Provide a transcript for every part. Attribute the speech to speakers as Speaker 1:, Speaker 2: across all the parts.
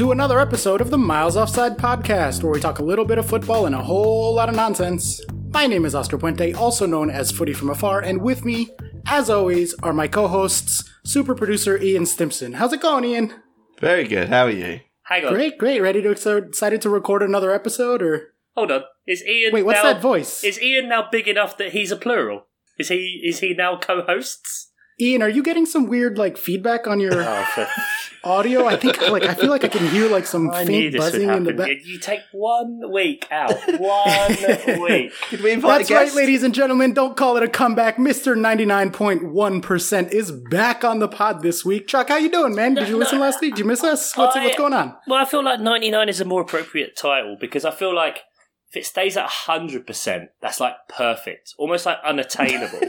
Speaker 1: Welcome to another episode of the Miles Offside podcast, where we talk a little bit of football and a whole lot of nonsense. My name is Oscar Puente, also known as Footy from Afar, and with me, as always, are my co-hosts, super producer Ian Stimpson. How's it going, Ian?
Speaker 2: Very good. How are you?
Speaker 3: Hang on.
Speaker 1: Great, great. Ready to so excited to record another episode, or
Speaker 3: Hold on. Is Ian
Speaker 1: wait, what's
Speaker 3: now,
Speaker 1: that voice?
Speaker 3: Is Ian now big enough that he's a plural? Is he is he now co-hosts?
Speaker 1: Ian, are you getting some weird like feedback on your oh, audio? I think like I feel like I can hear like some
Speaker 3: I
Speaker 1: faint buzzing in the
Speaker 3: happen.
Speaker 1: back.
Speaker 3: You take one week out. One week.
Speaker 2: Did we invite
Speaker 1: That's
Speaker 2: a
Speaker 1: right, ladies and gentlemen. Don't call it a comeback. Mr. 99.1% is back on the pod this week. Chuck, how you doing, man? Did you listen last week? Did you miss us? What's,
Speaker 3: I-
Speaker 1: what's going on?
Speaker 3: Well, I feel like 99 is a more appropriate title because I feel like if it stays at 100%, that's like perfect, almost like unattainable.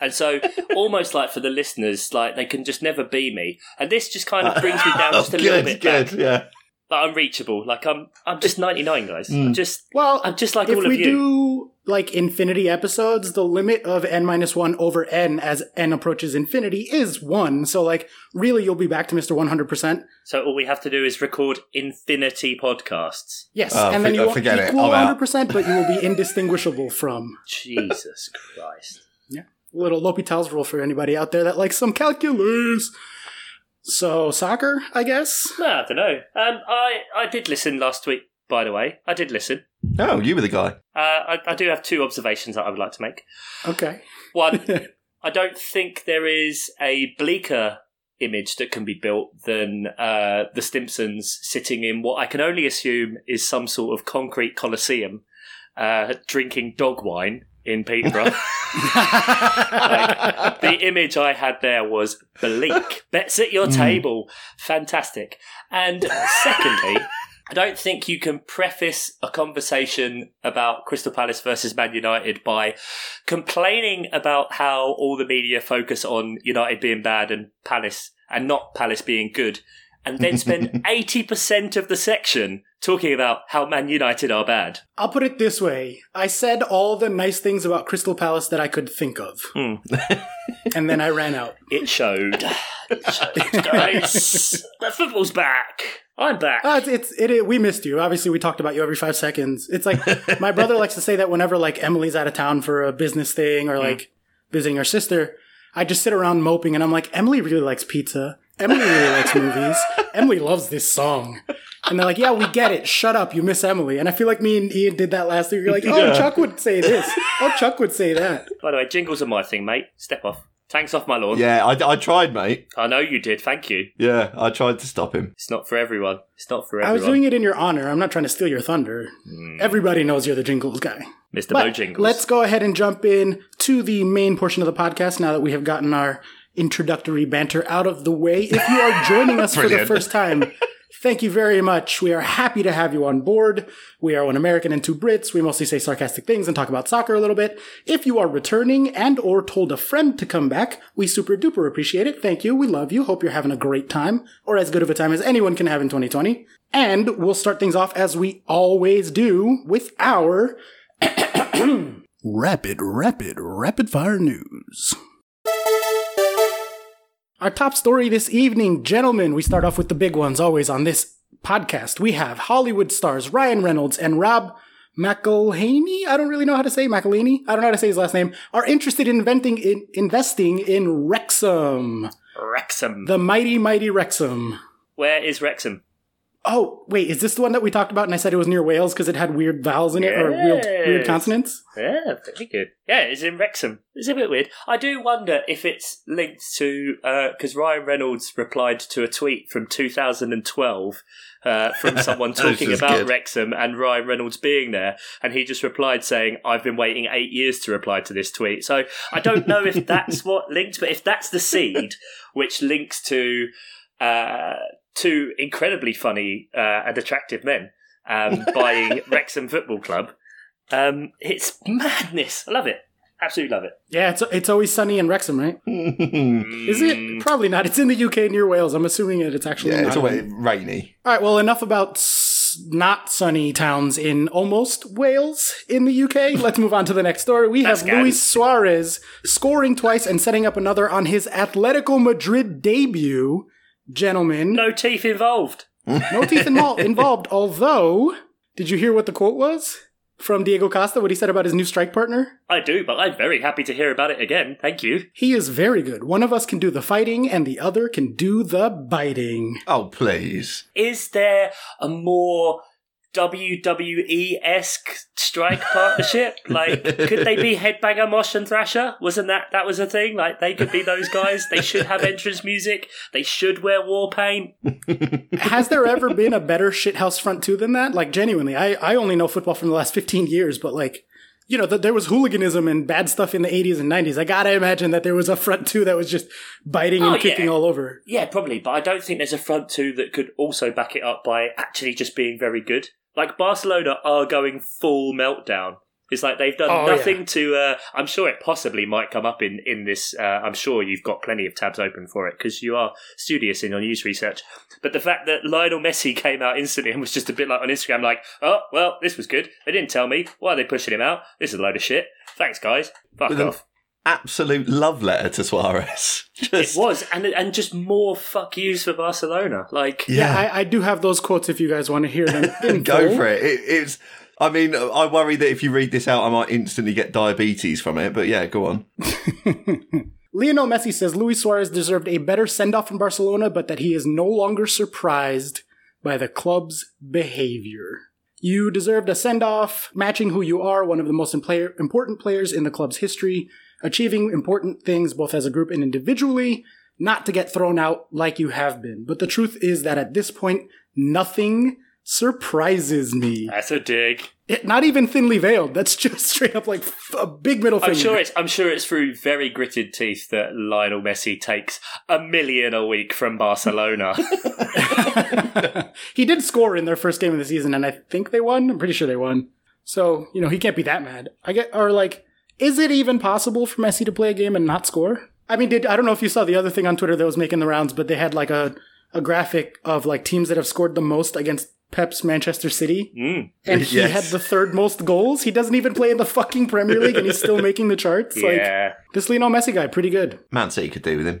Speaker 3: And so, almost like for the listeners, like they can just never be me. And this just kind of brings me down just a
Speaker 2: good,
Speaker 3: little bit
Speaker 2: good.
Speaker 3: back.
Speaker 2: Yeah.
Speaker 3: Like unreachable. Like I'm, I'm just 99, guys.
Speaker 2: Mm.
Speaker 3: I'm just,
Speaker 1: Well,
Speaker 3: I'm just like
Speaker 1: if
Speaker 3: all of
Speaker 1: we
Speaker 3: you.
Speaker 1: do like infinity episodes, the limit of n minus 1 over n as n approaches infinity is 1. So, like, really, you'll be back to Mr. 100%.
Speaker 3: So all we have to do is record infinity podcasts.
Speaker 1: Yes.
Speaker 2: Oh,
Speaker 1: and then
Speaker 2: for-
Speaker 1: you
Speaker 2: oh,
Speaker 1: won't
Speaker 2: forget it.
Speaker 1: equal 100%, but you will be indistinguishable from.
Speaker 3: Jesus Christ.
Speaker 1: Little L'Hopital's rule for anybody out there that likes some calculus. So soccer, I guess.
Speaker 3: No, I don't know. Um, I I did listen last week. By the way, I did listen.
Speaker 2: Oh, you were the guy.
Speaker 3: Uh, I, I do have two observations that I would like to make.
Speaker 1: Okay.
Speaker 3: One, I don't think there is a bleaker image that can be built than uh, the Stimpsons sitting in what I can only assume is some sort of concrete coliseum, uh, drinking dog wine in Peterborough. Like, the image I had there was bleak. Bets at your mm. table. Fantastic. And secondly, I don't think you can preface a conversation about Crystal Palace versus Man United by complaining about how all the media focus on United being bad and Palace and not Palace being good. And then spend 80% of the section talking about how Man United are bad.
Speaker 1: I'll put it this way. I said all the nice things about Crystal Palace that I could think of.
Speaker 3: Hmm.
Speaker 1: and then I ran out.
Speaker 3: It showed. It showed, guys. the football's back. I'm back.
Speaker 1: Uh, it's, it's it, it- we missed you. Obviously, we talked about you every five seconds. It's like my brother likes to say that whenever like Emily's out of town for a business thing or like visiting her sister, I just sit around moping and I'm like, Emily really likes pizza. Emily really likes movies. Emily loves this song. And they're like, yeah, we get it. Shut up. You miss Emily. And I feel like me and Ian did that last week. You're like, oh,
Speaker 2: Yeah.
Speaker 1: Chuck would say this. Oh, Chuck would say that.
Speaker 3: By the way, jingles are my thing, mate. Step off. Tanks off my lawn.
Speaker 2: Yeah, I, I tried, mate.
Speaker 3: I know you did. Thank you.
Speaker 2: Yeah, I tried to stop him.
Speaker 3: It's not for everyone. It's not for everyone.
Speaker 1: I was doing it in your honor. I'm not trying to steal your thunder. Hmm. Everybody knows you're the jingles guy.
Speaker 3: Mr.
Speaker 1: But
Speaker 3: Bojingles.
Speaker 1: let's go ahead and jump in to the main portion of the podcast now that we have gotten our introductory banter out of the way. If you are joining us for the first time, thank you very much. We are happy to have you on board. We are one American and two Brits. We mostly say sarcastic things and talk about soccer a little bit. If you are returning and or told a friend to come back, we super duper appreciate it. Thank you. We love you. Hope you're having a great time or as good of a time as anyone can have in 2020. And we'll start things off as we always do with our Rapid, rapid, rapid fire news. Our top story this evening, gentlemen, we start off with the big ones always on this podcast. We have Hollywood stars Ryan Reynolds and Rob McElhenney. I don't really know how to say McElhenney. I don't know how to say his last name. Are interested in inventing in investing in Wrexham,
Speaker 3: Wrexham.
Speaker 1: the mighty mighty Wrexham.
Speaker 3: Where is Wrexham?
Speaker 1: Oh wait, is this the one that we talked about? And I said it was near Wales because it had weird vowels in it or weird, weird
Speaker 3: Yes.
Speaker 1: consonants.
Speaker 3: Yeah, very good. Yeah, it's in Wrexham. It's a bit weird. I do wonder if it's linked to because Ryan Reynolds replied to a tweet from 2012 uh, from someone
Speaker 2: This
Speaker 3: talking
Speaker 2: is
Speaker 3: about
Speaker 2: good.
Speaker 3: Wrexham and Ryan Reynolds being there, and he just replied saying, "I've been waiting eight years to reply to this tweet." So I don't know if that's what linked, but if that's the seed which links to uh, two incredibly funny uh, and attractive men um, buying Wrexham Football Club. Um, it's madness. I love it. Absolutely love it.
Speaker 1: Yeah, it's it's always sunny in Wrexham, right? Is
Speaker 3: Mm.
Speaker 1: it? Probably not. It's in the UK near Wales. I'm assuming that it's actually
Speaker 2: yeah,
Speaker 1: not.
Speaker 2: it's always rainy.
Speaker 1: All right. Well, enough about s- not sunny towns in almost Wales in the UK. Let's move on to the next story. We have
Speaker 3: good.
Speaker 1: Luis Suarez scoring twice and setting up another on his Atletico Madrid debut. Gentlemen,
Speaker 3: No teeth involved.
Speaker 1: No teeth invo- involved, although, did you hear what the quote was from Diego Costa, what he said about his new strike partner?
Speaker 3: I do, but I'm very happy to hear about it again. Thank you.
Speaker 1: He is very good. One of us can do the fighting, and the other can do the biting.
Speaker 2: Oh, please.
Speaker 3: Is there a more WWE esque strike partnership? Like, could they be Headbanger Mosh and Thrasher? Wasn't that that was a thing? Like, they could be those guys. They should have entrance music. They should wear war paint.
Speaker 1: Has there ever been a better shithouse front two than that? Like, genuinely, I, I only know football from the last 15 years, but like, you know, th- there was hooliganism and bad stuff in the 80s and 90s. I gotta imagine that there was a front two that was just biting and
Speaker 3: Oh,
Speaker 1: kicking
Speaker 3: yeah.
Speaker 1: all over.
Speaker 3: Yeah, probably, but I don't think there's a front two that could also back it up by actually just being very good. Like Barcelona are going full meltdown. It's like they've done
Speaker 1: Oh,
Speaker 3: nothing to. Uh, I'm sure it possibly might come up in in this. Uh, I'm sure you've got plenty of tabs open for it because you are studious in your news research. But the fact that Lionel Messi came out instantly and was just a bit like on Instagram, like, oh well, this was good. They didn't tell me. Why are they pushing him out? This is a load of shit. Thanks, guys. Fuck
Speaker 2: With
Speaker 3: off.
Speaker 2: Absolute love letter to Suarez.
Speaker 3: It
Speaker 2: Just
Speaker 3: was, and and just more fuck yous for Barcelona. Like,
Speaker 1: Yeah, I, I do have those quotes if you guys want to hear them.
Speaker 2: Go
Speaker 1: full.
Speaker 2: for it. it. It's. I mean, I worry that if you read this out, I might instantly get diabetes from it. But yeah, go on.
Speaker 1: Lionel Messi says Luis Suarez deserved a better send off from Barcelona, but that he is no longer surprised by the club's behavior. You deserved a send off, matching who you are, one of the most im- player- important players in the club's history, achieving important things both as a group and individually, not to get thrown out like you have been. But the truth is that at this point, nothing surprises me.
Speaker 3: that's a dig.
Speaker 1: It, not even thinly veiled. That's just straight up like f- a big middle finger.
Speaker 3: I'm sure it's I'm sure it's through very gritted teeth that Lionel Messi takes a million a week from Barcelona.
Speaker 1: he did score in their first game of the season, and I think they won. I'm pretty sure they won. So you know he can't be that mad. I get or like, is it even possible for Messi to play a game and not score? I mean, did I don't know if you saw the other thing on Twitter that was making the rounds, but they had like a a graphic of like teams that have scored the most against Pep's Manchester City,
Speaker 3: Mm.
Speaker 1: and he
Speaker 2: Yes.
Speaker 1: had the third most goals. He doesn't even play in the fucking Premier League, and he's still making the charts. Like
Speaker 3: Yeah.
Speaker 1: this Lionel Messi guy, pretty good.
Speaker 2: Man City could do with him.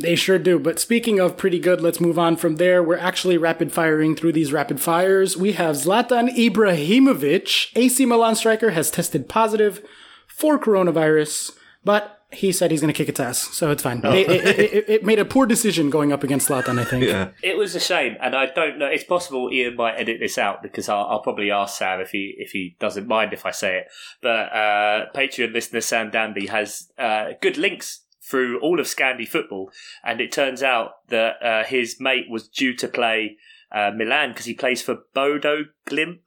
Speaker 1: They sure do. But speaking of pretty good, let's move on from there. We're actually rapid firing through these rapid fires. We have Zlatan Ibrahimovic, AC Milan striker, has tested positive for coronavirus, but he said he's going to kick its ass, so it's fine. It, it- it- it made a poor decision going up against Zlatan, I think.
Speaker 2: Yeah.
Speaker 3: It was a shame, and I don't know. It's possible Ian might edit this out because I'll, I'll probably ask Sam if he if he doesn't mind if I say it. But uh, Patreon listener Sam Danby has uh, good links through all of Scandi football, and it turns out that uh, his mate was due to play uh, Milan because he plays for Bodo Glimt.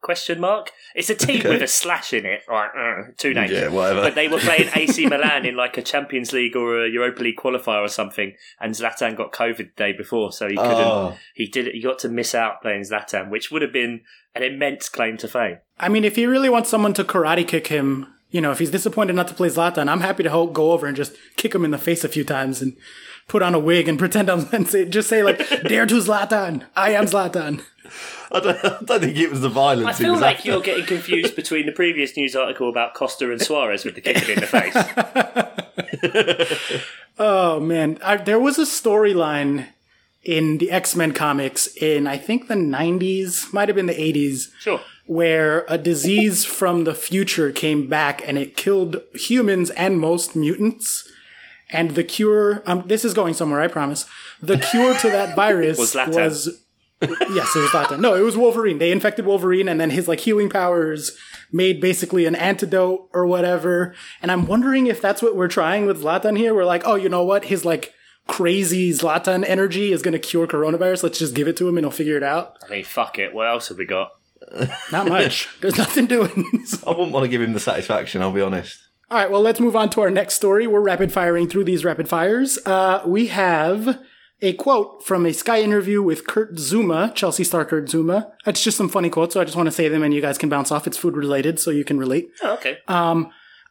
Speaker 3: Question mark. It's a team
Speaker 2: Okay.
Speaker 3: with a slash in it. Right, uh, two names.
Speaker 2: Yeah, whatever.
Speaker 3: But they were playing AC Milan in like a Champions League or a Europa League qualifier or something, and Zlatan got COVID the day before, so he couldn't.
Speaker 2: Oh.
Speaker 3: He did. He got to miss out playing Zlatan, which would have been an immense claim to fame.
Speaker 1: I mean, if he really wants someone to karate kick him, you know, if he's disappointed not to play Zlatan, I'm happy to ho- go over and just kick him in the face a few times and put on a wig and pretend I'm and say, just say like, "Dare to Zlatan, I am Zlatan."
Speaker 2: I don't, I don't think it was the violence.
Speaker 3: I
Speaker 2: he
Speaker 3: feel
Speaker 2: was
Speaker 3: like
Speaker 2: after.
Speaker 3: you're getting confused between the previous news article about Costa and Suarez with the kicking in the face.
Speaker 1: Oh man, I, there was a storyline in the X Men comics in I think the '90s, might have been the '80s,
Speaker 3: Sure.
Speaker 1: Where a disease from the future came back and it killed humans and most mutants. And the cure, um, this is going somewhere, I promise. The cure to that virus
Speaker 3: Was
Speaker 1: was, yes, it was Zlatan. No, it was Wolverine. They infected Wolverine, and then his like healing powers made basically an antidote or whatever. And I'm wondering if that's what we're trying with Zlatan here. We're like, oh, you know what? His like crazy Zlatan energy is going to cure coronavirus. Let's just give it to him, and he'll figure it out.
Speaker 3: I mean, fuck it. What else have we got?
Speaker 1: Not much. There's nothing doing.
Speaker 2: I wouldn't want to give him the satisfaction. I'll be honest.
Speaker 1: All right, well, let's move on to our next story. We're rapid firing through these rapid fires. Uh, we have a quote from a Sky interview with Kurt Zouma, Chelsea star Kurt Zouma. It's just some funny quotes, so I just want to say them and you guys can bounce off. It's food related, so you can relate.
Speaker 3: Oh, okay.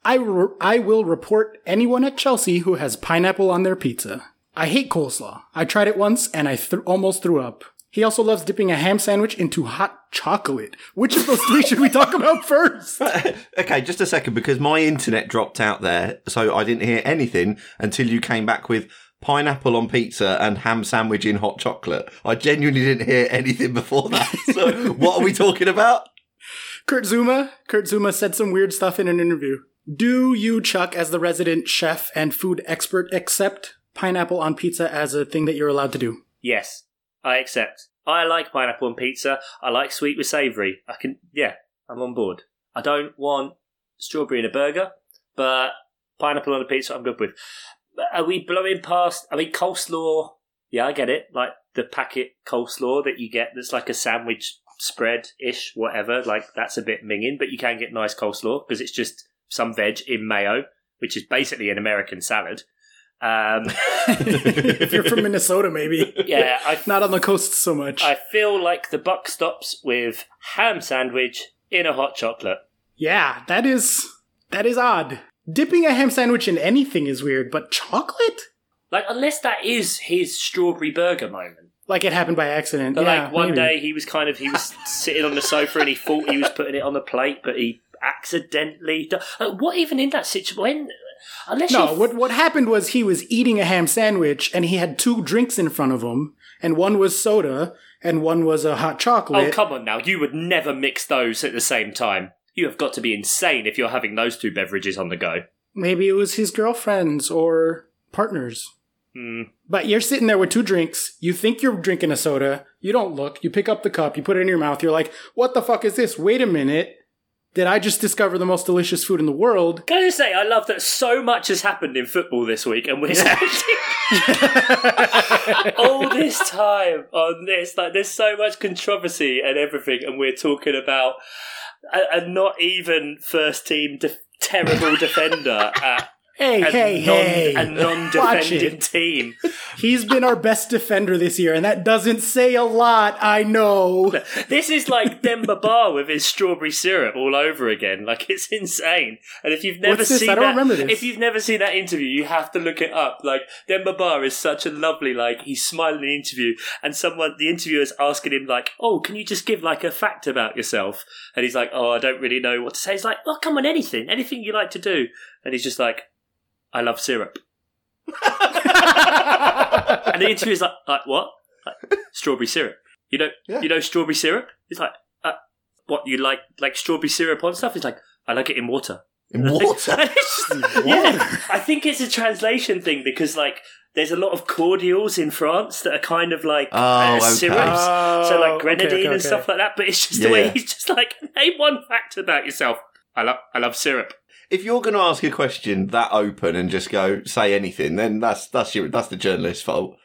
Speaker 1: I, re- I will report anyone at Chelsea who has pineapple on their pizza. I hate coleslaw. I tried it once and I th- almost threw up. He also loves dipping a ham sandwich into hot chocolate. Which of those three should we talk about first?
Speaker 2: Okay, just a second because my internet dropped out there, so I didn't hear anything until you came back with pineapple on pizza and ham sandwich in hot chocolate. I genuinely didn't hear anything before that. So, what are we talking about?
Speaker 1: Kurt Zouma. Kurt Zouma said some weird stuff in an interview. Do you, Chuck, as the resident chef and food expert, accept pineapple on pizza as a thing that you're allowed to do?
Speaker 3: Yes, I accept. I like pineapple on pizza. I like sweet with savoury. I can, yeah, I'm on board. I don't want strawberry in a burger, but pineapple on a pizza I'm good with. Are we blowing past? I mean, coleslaw. Yeah, I get it. Like the packet coleslaw that you get that's like a sandwich spread ish, whatever. Like that's a bit minging, but you can get nice coleslaw because it's just some veg in mayo, which is basically an American salad. Um,
Speaker 1: if you're from Minnesota, maybe.
Speaker 3: yeah, I,
Speaker 1: Not on the coast so much.
Speaker 3: I feel like the buck stops with ham sandwich in a hot chocolate.
Speaker 1: yeah, that is that is odd. Dipping a ham sandwich in anything is weird, but chocolate?
Speaker 3: Like, unless that is his strawberry burger moment.
Speaker 1: Like it happened by accident.
Speaker 3: But
Speaker 1: yeah,
Speaker 3: like one
Speaker 1: maybe.
Speaker 3: day he was kind of he was sitting on the sofa and he thought he was putting it on the plate, but he accidentally. do- Like, what even in that situation? When unless
Speaker 1: No,
Speaker 3: you
Speaker 1: what what happened was he was eating a ham sandwich and he had two drinks in front of him, and one was soda and one was a hot chocolate.
Speaker 3: oh come on now, you would never mix those at the same time. You have got to be insane if you're having those two beverages on the go.
Speaker 1: Maybe it was his girlfriends or partners.
Speaker 3: Hmm.
Speaker 1: But you're sitting there with two drinks. You think you're drinking a soda. You don't look. You pick up the cup. You put it in your mouth. You're like, "What the fuck is this? Wait a minute! Did I just discover the most delicious food in the world?"
Speaker 3: Can I just say, I love that so much has happened in football this week, and we're spending all this time on this. Like, there's so much controversy and everything, and we're talking about a, a not even first team def- terrible defender at
Speaker 1: Hey,
Speaker 3: a,
Speaker 1: hey,
Speaker 3: non,
Speaker 1: hey!
Speaker 3: a non-defending team.
Speaker 1: He's been our best defender this year, and that doesn't say a lot. I know.
Speaker 3: This is like Demba Ba with his strawberry syrup all over again. Like it's insane. And if you've never seen that, if you've never seen that interview, you have to look it up. Like Demba Ba is such a lovely, like he's smiling in the interview, and someone, the interviewer's asking him like, "Oh, can you just give like a fact about yourself?" And he's like, "Oh, I don't really know what to say." He's like, "Oh, come on, anything, anything you like to do." And he's just like, "I love syrup." And the interviewer's like, like what? Like, strawberry syrup. You know,
Speaker 2: Yeah.
Speaker 3: you know strawberry syrup. He's like, uh, what? You like like strawberry syrup on stuff? He's like, I like it in water.
Speaker 2: In water?
Speaker 3: And just- yeah, I think it's a translation thing because like there's a lot of cordials in France that are kind of like
Speaker 2: Oh,
Speaker 3: uh,
Speaker 2: okay.
Speaker 3: syrups. so
Speaker 1: Oh,
Speaker 3: like
Speaker 1: okay,
Speaker 3: grenadine
Speaker 1: okay,
Speaker 3: and stuff like that. But it's just
Speaker 2: Yeah,
Speaker 3: the way
Speaker 2: yeah.
Speaker 3: he's just like, name one fact about yourself. I love I love syrup.
Speaker 2: If you're going to ask a question that open and just go say anything, then that's that's your that's the journalist's fault.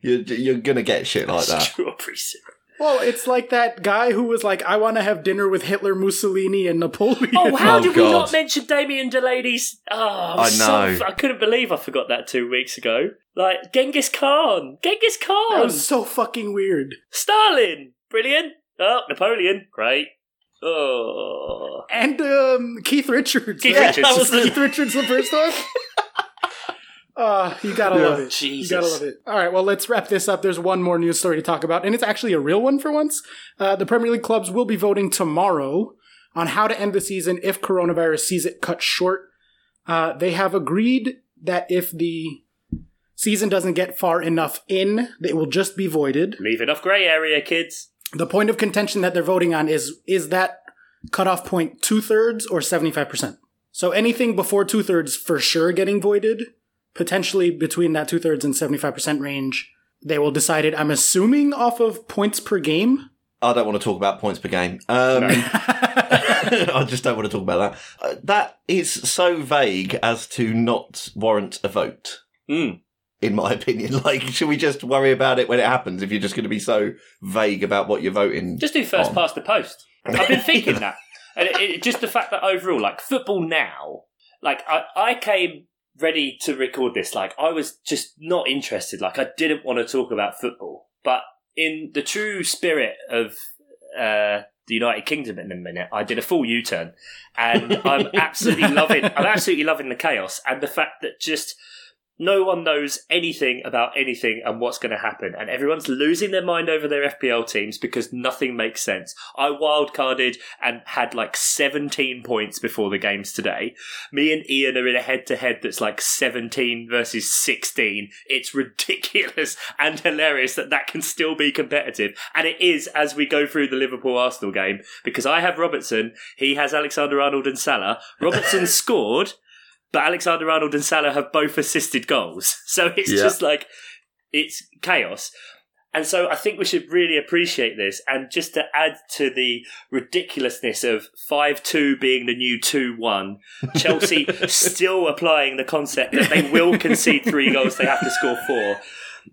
Speaker 2: You're you're going to get shit like that.
Speaker 3: Strawberry syrup.
Speaker 1: Well, it's like that guy who was like, "I want to have dinner with Hitler, Mussolini, and Napoleon."
Speaker 3: Oh, how
Speaker 2: Oh,
Speaker 3: did we not mention Damien Delaney's? Oh, I'm
Speaker 2: I
Speaker 3: so
Speaker 2: know.
Speaker 3: f- I couldn't believe I forgot that two weeks ago. Like Genghis Khan, Genghis Khan.
Speaker 1: that
Speaker 3: Khan,
Speaker 1: was so fucking weird.
Speaker 3: Stalin, brilliant. Oh, Napoleon, great. Oh,
Speaker 1: And um, Keith Richards.
Speaker 3: Keith
Speaker 1: Yeah,
Speaker 3: Richards.
Speaker 1: was Keith Richards the first one. Uh, you gotta
Speaker 2: Yeah.
Speaker 1: love it.
Speaker 3: Jesus.
Speaker 1: You gotta love it. All right, well, let's wrap this up. There's one more news story to talk about, and it's actually a real one for once. Uh, the Premier League clubs will be voting tomorrow on how to end the season if coronavirus sees it cut short. Uh, they have agreed that if the season doesn't get far enough in, it will just be voided.
Speaker 3: leave enough grey area, kids.
Speaker 1: The point of contention that they're voting on is is that cutoff point two thirds or seventy five percent. So anything before two thirds for sure getting voided. Potentially between that two thirds and seventy five percent range, they will decide it. I'm assuming off of points per game.
Speaker 2: I don't want to talk about points per game. Um, I just don't want to talk about that. Uh, that is so vague as to not warrant a vote,
Speaker 3: Mm.
Speaker 2: In my opinion. Like, should we just worry about it when it happens if you're just going to be so vague about what you're voting?
Speaker 3: Just do first
Speaker 2: on?
Speaker 3: past the post. I've been thinking that, and it, it, just the fact that overall, like football now, like I, I came ready to record this. Like I was just not interested. Like I didn't want to talk about football, but in the true spirit of uh, the United Kingdom in a minute, I did a full U turn, and I'm absolutely loving. I'm absolutely loving the chaos and the fact that just no one knows anything about anything and what's going to happen, and everyone's losing their mind over their FPL teams because nothing makes sense. I wildcarded and had like 17 points before the games today. Me and Ian are in a head to head that's like 17 versus 16. It's ridiculous and hilarious that that can still be competitive, and it is as we go through the Liverpool Arsenal game because I have Robertson, he has Alexander Arnold and Salah. Robertson scored but Alexander Arnold and Salah have both assisted goals. So it's
Speaker 2: Yeah.
Speaker 3: just like it's chaos. And so I think we should really appreciate this. And just to add to the ridiculousness of 5 2 being the new 2 1, Chelsea still applying the concept that they will concede three goals, they have to score four.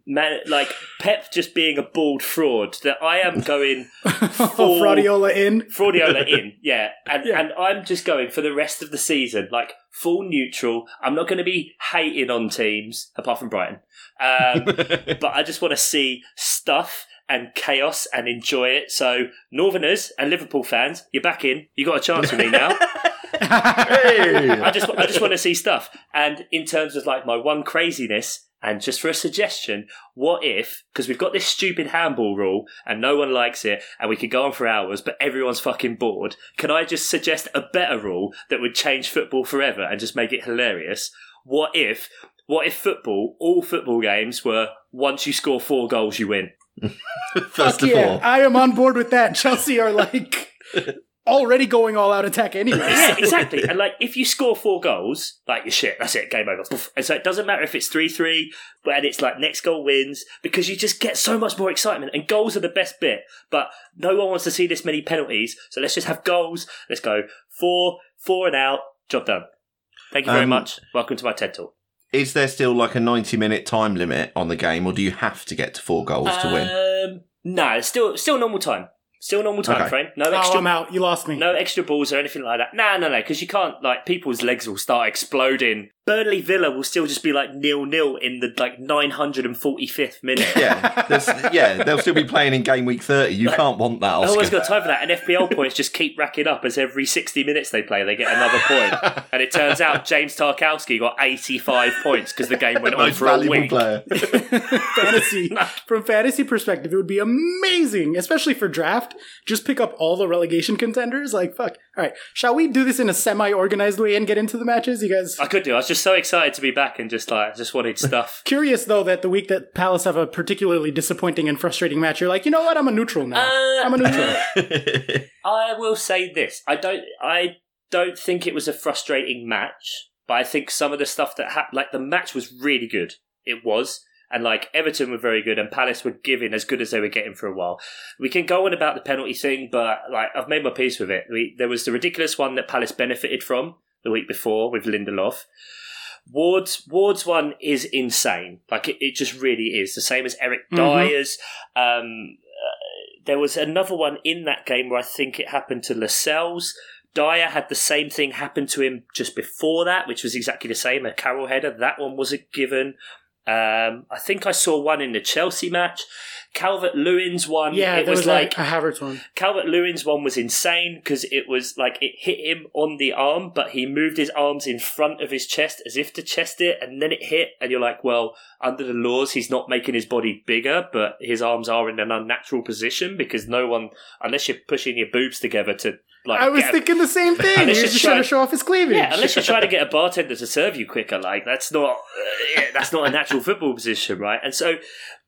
Speaker 3: Man, like Pep just being a bald fraud, that I am going
Speaker 1: Oh, Fraudiola in.
Speaker 3: Fraudiola in, yeah. And
Speaker 1: Yeah.
Speaker 3: and I'm just going for the rest of the season, like full neutral. I'm not going to be hating on teams apart from Brighton, um, but I just want to see stuff and chaos and enjoy it. So Northerners and Liverpool fans, you're back in. You got a chance with me now.
Speaker 2: Hey!
Speaker 3: I just I just want to see stuff. And in terms of like my one craziness, and just for a suggestion, what if because we've got this stupid handball rule and no one likes it, and we could go on for hours, but everyone's fucking bored. Can I just suggest a better rule that would change football forever and just make it hilarious? What if what if football, all football games were once you score four goals, you win?
Speaker 2: First
Speaker 1: Fuck
Speaker 2: of
Speaker 1: yeah,
Speaker 2: all,
Speaker 1: I am on board with that. Chelsea are like already going all out attack anyway.
Speaker 3: Yeah, exactly. And like, if you score four goals, like you're shit. That's it. Game over. Poof. And so it doesn't matter if it's three three, but and it's like next goal wins because you just get so much more excitement. And goals are the best bit. But no one wants to see this many penalties. So let's just have goals. Let's go four, four and out. Job done. Thank you very
Speaker 2: Um,
Speaker 3: much. Welcome to my TED talk.
Speaker 2: is there still like a 90 minute time limit on the game, or do you have to get to four goals to win?
Speaker 3: Um, no, it's still still normal time. Still normal time
Speaker 2: Okay.
Speaker 3: frame. No
Speaker 1: Oh,
Speaker 3: extra
Speaker 1: I'm out. You lost me.
Speaker 3: No extra balls or anything like that. No, no, no, because you can't, like, people's legs will start exploding. Burnley Villa will still just be like nil nil in the, like, 945th minute.
Speaker 2: Yeah, yeah, they'll still be playing in game week 30. You can't want that,
Speaker 3: No one's
Speaker 2: Oscar.
Speaker 3: got time for that. And FPL points just keep racking up as every 60 minutes they play, they get another point. And it turns out James Tarkowski got 85 points because the game went on for a
Speaker 2: valuable
Speaker 3: week.
Speaker 2: player.
Speaker 1: fantasy from fantasy perspective, it would be amazing, especially for draft. Just pick up all the relegation contenders. Like fuck. All right, shall we do this in a semi-organized way and get into the matches? You guys.
Speaker 3: I could do. I was just so excited to be back and just like, just wanted stuff.
Speaker 1: Curious though that the week that Palace have a particularly disappointing and frustrating match, you're like, you know what? I'm a neutral now.
Speaker 3: Uh,
Speaker 1: I'm a neutral.
Speaker 3: I will say this: I don't, I don't think it was a frustrating match, but I think some of the stuff that happened, like the match was really good. It was, and like Everton were very good, and Palace were giving as good as they were getting for a while. We can go on about the penalty thing, but like I've made my peace with it. We, there was the ridiculous one that Palace benefited from the week before with Lindelof. Ward's Ward's one is insane. Like it, it just really is the same as Eric
Speaker 1: Mhm.
Speaker 3: Dier's. Um, uh, there was another one in that game where I think it happened to Lascelles. Dier had the same thing happen to him just before that, which was exactly the same. A Carroll header. That one wasn't given. Um, I think I saw one in the Chelsea match. Calvert Lewin's one.
Speaker 1: yeah,
Speaker 3: it was,
Speaker 1: was,
Speaker 3: like
Speaker 1: a, a one.
Speaker 3: Calvert Lewin's one was insane because it was like it hit him on the arm, but he moved his arms in front of his chest as if to chest it, and then it hit. And you're like, well, under the laws, he's not making his body bigger, but his arms are in an unnatural position because no one, unless you're pushing your boobs together to like.
Speaker 1: I was
Speaker 3: get
Speaker 1: thinking the same thing. You're just trying to show off his cleavage.
Speaker 3: yeah, unless you're trying to get a bartender to serve you quicker, like that's not uh, that's not a natural football position, right? And so,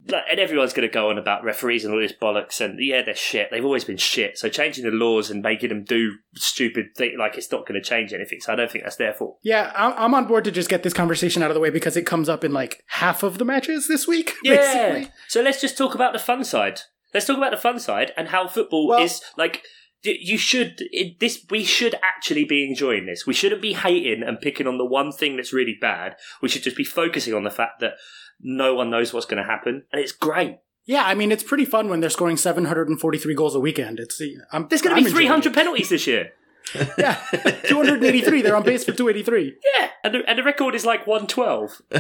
Speaker 3: like, and everyone's going to go on about referees and all this bollocks, and yeah, they're shit. They've always been shit. So changing the laws and making them do stupid things, like it's not going to change anything. So I don't think that's their fault.
Speaker 1: Yeah, I'm I'm on board to just get this conversation out of the way because it comes up in like half of the matches this week.
Speaker 3: Yeah.
Speaker 1: Basically.
Speaker 3: So let's just talk about the fun side. Let's talk about the fun side and how football
Speaker 1: Well-
Speaker 3: is like. You should it, this. We should actually be enjoying this. We shouldn't be hating and picking on the one thing that's really bad. We should just be focusing on the fact that no one knows what's going to happen, and it's great.
Speaker 1: Yeah, I mean it's pretty fun when they're scoring 743 goals a weekend. It's I'm,
Speaker 3: There's going to be
Speaker 1: enjoying
Speaker 3: 300 penalties this year.
Speaker 1: Yeah, 283. They're on pace for 283.
Speaker 3: Yeah, and the, and the record is like 112.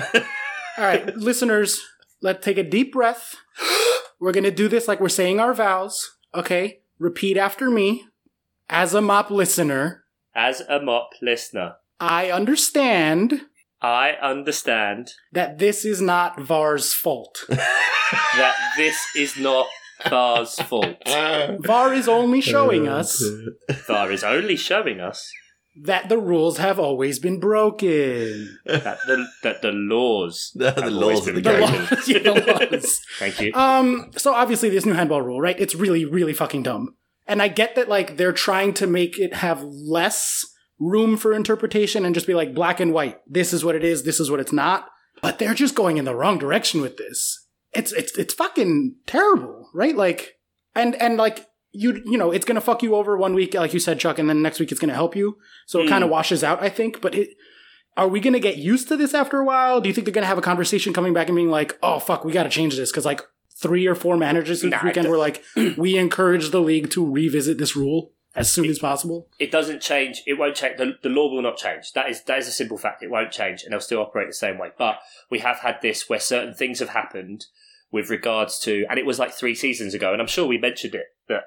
Speaker 1: All right, listeners, let's take a deep breath. We're gonna do this like we're saying our vows. Okay, repeat after me. As a mop listener,
Speaker 3: As a mop listener,
Speaker 1: I understand
Speaker 3: I understand
Speaker 1: that this is not VAR's fault.
Speaker 3: that this is not VAR's fault.
Speaker 1: VAR is only showing us
Speaker 3: VAR is only showing us
Speaker 1: that the rules have always been broken.
Speaker 3: that the that the laws
Speaker 2: The- the
Speaker 3: have
Speaker 2: laws of the
Speaker 3: been
Speaker 2: game.
Speaker 1: laws, yeah, the laws.
Speaker 3: Thank you.
Speaker 1: Um, so obviously this new handball rule, right? It's really, really fucking dumb. And I get that like they're trying to make it have less room for interpretation and just be like black and white. This is what it is, this is what it's not. But they're just going in the wrong direction with this. It's it's it's fucking terrible, right? Like and and like you you know, it's gonna fuck you over one week, like you said, Chuck, and then next week it's gonna help you. So it
Speaker 3: Hmm.
Speaker 1: kind of washes out, I think. But it are we gonna get used to this after a while? Do you think they're gonna have a conversation coming back and being like, oh fuck, we gotta change this? Because like three or four managers this
Speaker 3: Nah,
Speaker 1: weekend were like, we encourage the league to revisit this rule as soon as possible.
Speaker 3: it doesn't change. It won't change. The, the law will not change. That is that is a simple fact. It won't change, and they'll still operate the same way. But we have had this where certain things have happened with regards to, and it was like three seasons ago, and I'm sure we mentioned it that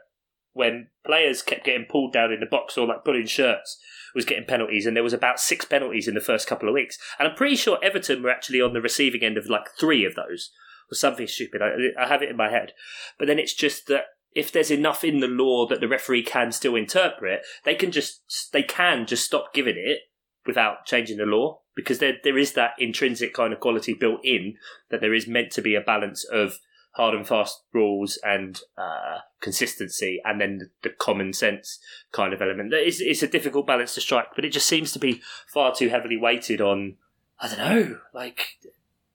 Speaker 3: when players kept getting pulled down in the box or like pulling shirts was getting penalties, and there was about six penalties in the first couple of weeks, and I'm pretty sure Everton were actually on the receiving end of like three of those or something stupid. I, I have it in my head, but then it's just that if there's enough in the law that the referee can still interpret, they can just they can just stop giving it without changing the law because there there is that intrinsic kind of quality built in that there is meant to be a balance of hard and fast rules and uh, consistency, and then the, the common sense kind of element. It's, it's a difficult balance to strike, but it just seems to be far too heavily weighted on. I don't know, like.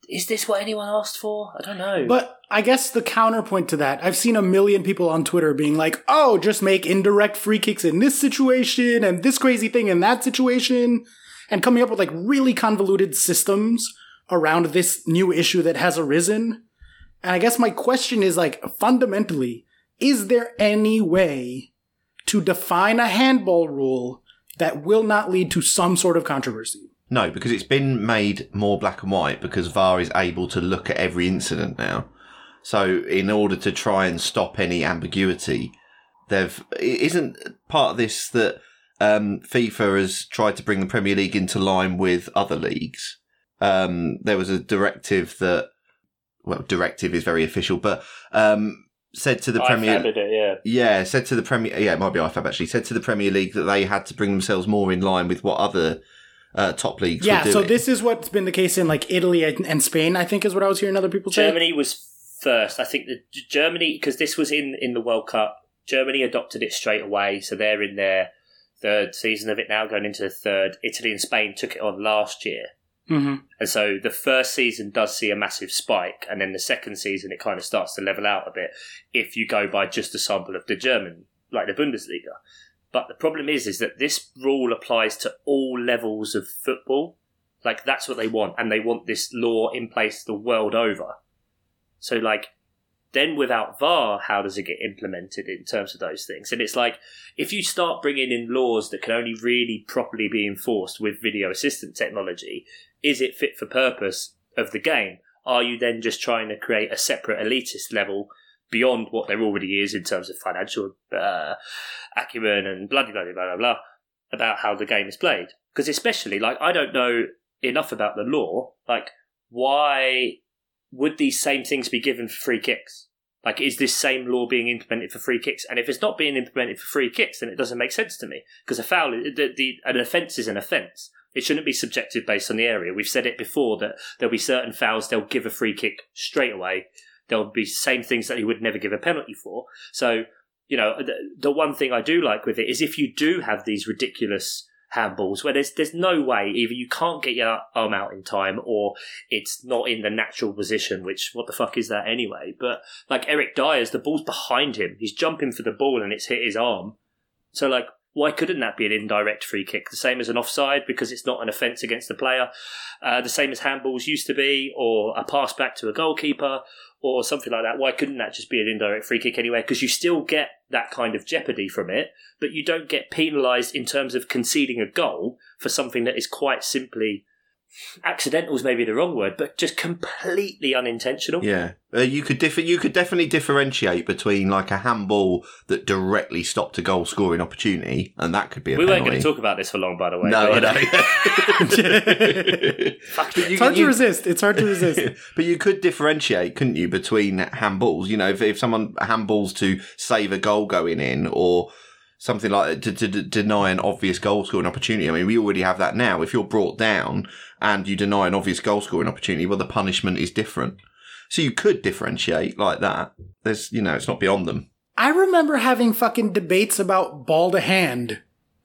Speaker 3: Is this what anyone asked for? I don't know.
Speaker 1: But I guess the counterpoint to that, I've seen a million people on Twitter being like, oh, just make indirect free kicks in this situation and this crazy thing in that situation, and coming up with like really convoluted systems around this new issue that has arisen. And I guess my question is like, fundamentally, is there any way to define a handball rule that will not lead to some sort of controversy?
Speaker 2: No, because it's been made more black and white because VAR is able to look at every incident now. So in order to try and stop any ambiguity, they've isn't part of this that um, FIFA has tried to bring the Premier League into line with other leagues. Um, there was a directive that, well, directive is very official, but um, said to the
Speaker 3: I
Speaker 2: Premier
Speaker 3: it, yeah.
Speaker 2: yeah, said to the Premier. Yeah, it might be IFAB actually. Said to the Premier League that they had to bring themselves more in line with what other uh, top leagues
Speaker 1: Yeah,
Speaker 2: were doing.
Speaker 1: so this is what's been the case in like Italy and and Spain, I think is what I was hearing other people say.
Speaker 3: Germany was first. I think that Germany, because this was in, in the World Cup, Germany adopted it straight away. So they're in their third season of it now, going into the third. Italy and Spain took it on last year.
Speaker 1: Hmm
Speaker 3: And so the first season does see a massive spike, and then the second season it kind of starts to level out a bit if you go by just a sample of the German, like the Bundesliga. But the problem is, is that this rule applies to all levels of football. Like that's what they want, and they want this law in place the world over. So like, then without VAR, how does it get implemented in terms of those things? And it's like, if you start bringing in laws that can only really properly be enforced with video assistant technology, is it fit for purpose of the game? Are you then just trying to create a separate elitist level beyond what there already is in terms of financial uh, acumen and blah blah blah blah blah about how the game is played? Because especially like I don't know enough about the law. Like why would these same things be given for free kicks? Like, is this same law being implemented for free kicks? And if it's not being implemented for free kicks, then it doesn't make sense to me because a foul, the, the, an offence is an offence. It shouldn't be subjective based on the area. We've said it before that there'll be certain fouls they'll give a free kick straight away. There'll be same things that he would never give a penalty for. So, you know, the, the one thing I do like with it is if you do have these ridiculous handballs where there's there's no way either you can't get your arm out in time or it's not in the natural position. Which what the fuck is that anyway? But like Eric Dier's, the ball's behind him. He's jumping for the ball and it's hit his arm. So like, why couldn't that be an indirect free kick? The same as an offside because it's not an offence against the player. Uh, the same as handballs used to be, or a pass back to a goalkeeper, or something like that. Why couldn't that just be an indirect free kick anyway? Because you still get that kind of jeopardy from it, but you don't get penalised in terms of conceding a goal for something that is quite simply accidental's maybe the wrong word, but just completely unintentional.
Speaker 2: Yeah, uh, you could differ. You could definitely differentiate between like a handball that directly stopped a goal scoring opportunity, and that could be a
Speaker 3: we weren't going to talk about this for long, by the way.
Speaker 2: no,
Speaker 3: but,
Speaker 2: I
Speaker 3: you know,
Speaker 2: know.
Speaker 3: fuck
Speaker 2: But
Speaker 3: it.
Speaker 2: you-
Speaker 1: It's hard
Speaker 2: you-
Speaker 1: to resist. It's hard to resist.
Speaker 2: but you could differentiate, couldn't you, between handballs? You know, if, if someone handballs to save a goal going in or something like to, to, to deny an obvious goal scoring opportunity. I mean, we already have that now. If you're brought down and you deny an obvious goal scoring opportunity, well, the punishment is different. So you could differentiate like that. There's, you know, it's not beyond them.
Speaker 1: I remember having fucking debates about ball to hand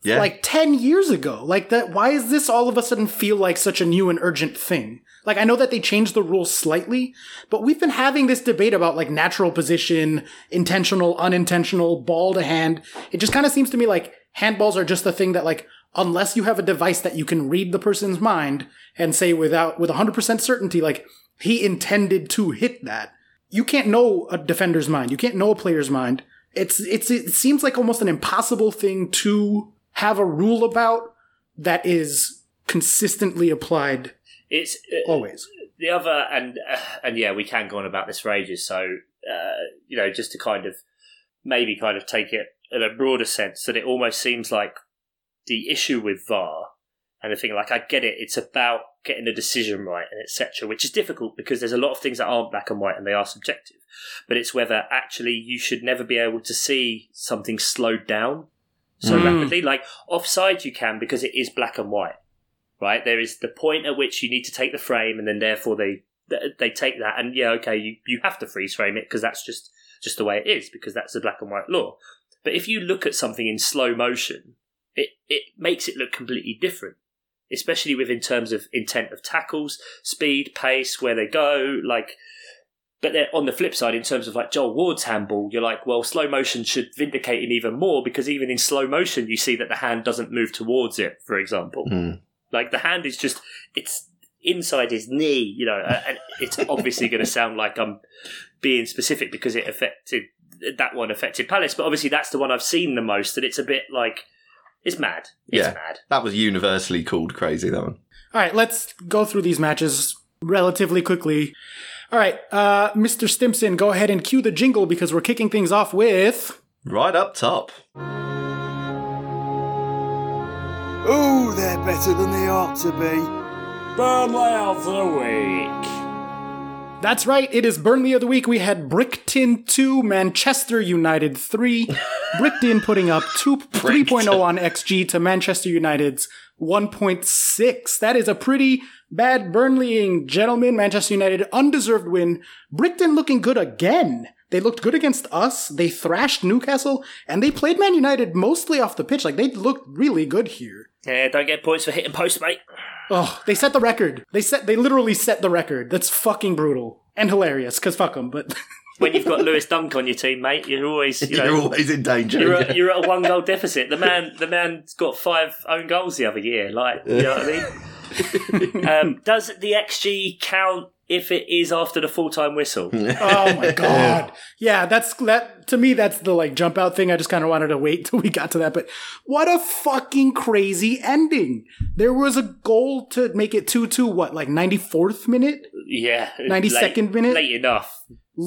Speaker 2: Yeah.
Speaker 1: like 10 years ago. Like that why is this all of a sudden feel like such a new and urgent thing? Like I know that they changed the rules slightly, but we've been having this debate about like natural position, intentional, unintentional, ball to hand. It just kind of seems to me like handballs are just the thing that like unless you have a device that you can read the person's mind and say without with 100% certainty like he intended to hit that. You can't know a defender's mind. You can't know a player's mind. It's it's it seems like almost an impossible thing to have a rule about that is consistently applied
Speaker 3: It's uh,
Speaker 1: always.
Speaker 3: the other, and uh, and yeah, we can go on about this for ages. So uh, you know, just to kind of maybe kind of take it in a broader sense, that it almost seems like the issue with VAR and the thing like I get it, it's about getting the decision right and etc., which is difficult because there's a lot of things that aren't black and white and they are subjective. But it's whether actually you should never be able to see something slowed down so
Speaker 1: Mm.
Speaker 3: rapidly. Like offside, you can because it is black and white, right? There is the point at which you need to take the frame, and then therefore they they take that, and yeah, okay, you, you have to freeze frame it because that's just just the way it is because that's the black and white law. But if you look at something in slow motion, it it makes it look completely different, especially with in terms of intent of tackles, speed, pace, where they go, like. But then on the flip side, in terms of like Joel Ward's handball, you're like, well, slow motion should vindicate him even more because even in slow motion, you see that the hand doesn't move towards it, for example.
Speaker 2: Mm.
Speaker 3: Like the hand is just, it's inside his knee, you know, uh, and it's obviously going to sound like I'm being specific because it affected, that one affected Palace, but obviously that's the one I've seen the most, and it's a bit like, it's mad. It's
Speaker 2: Yeah.
Speaker 3: mad.
Speaker 2: That was universally called crazy, that one.
Speaker 1: All right, let's go through these matches relatively quickly. All right, uh, Mr. Stimpson, go ahead and cue the jingle because we're kicking things off with.
Speaker 2: Right up top.
Speaker 4: Oh, they're better than they ought to be.
Speaker 3: Burnley of the week.
Speaker 1: That's right, it is Burnley of the Week. We had Brighton 2, Manchester United 3. Brighton putting up 2, 3.0 on XG to Manchester United's 1.6. That is a pretty bad Burnleying, gentlemen. Manchester United, undeserved win. Brighton looking good again. They looked good against us. They thrashed Newcastle, and they played Man United mostly off the pitch. Like, they looked really good here.
Speaker 3: Yeah, don't get points for hitting post, mate.
Speaker 1: Oh, they set the record. They set, they literally set the record. That's fucking brutal and hilarious. Cause fuck them. But
Speaker 3: When you've got Lewis Dunk on your team, mate, you're always, you know,
Speaker 2: You're always in danger.
Speaker 3: You're at, you're at a one goal deficit. The man, the man's got five own goals the other year. Like, you know what I mean? um, does the XG count if it is after the full time whistle?
Speaker 1: oh my god, yeah, that's that to me. That's the like jump out thing. I just kind of wanted to wait till we got to that. But what a fucking crazy ending! There was a goal to make it two two. What like ninety fourth minute?
Speaker 3: Yeah,
Speaker 1: 92nd minute?
Speaker 3: late enough.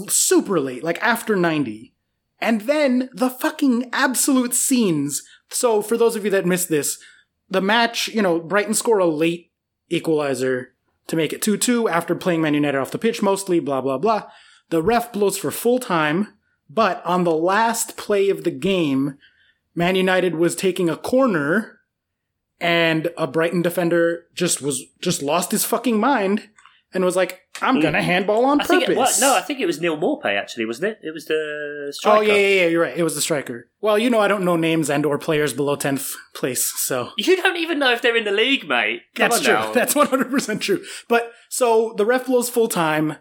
Speaker 1: super late, like after 90. And then the fucking absolute scenes. So for those of you that missed this, the match, you know, Brighton score a late equalizer to make it 2-2 after playing Man United off the pitch mostly, blah, blah, blah. The ref blows for full time, but on the last play of the game, Man United was taking a corner and a Brighton defender just was, just lost his fucking mind and was like, I'm gonna handball on
Speaker 3: I think
Speaker 1: purpose.
Speaker 3: it was, no, I think it was Neal Maupay actually, wasn't it? It was the oh, striker.
Speaker 1: Oh yeah, yeah, yeah. You're right. It was the striker. Well, you know, I don't know names and or players below tenth place, so
Speaker 3: You don't even know if they're in the league, mate. Come
Speaker 1: that's true.
Speaker 3: now.
Speaker 1: That's one hundred percent true. But so the ref blows full time,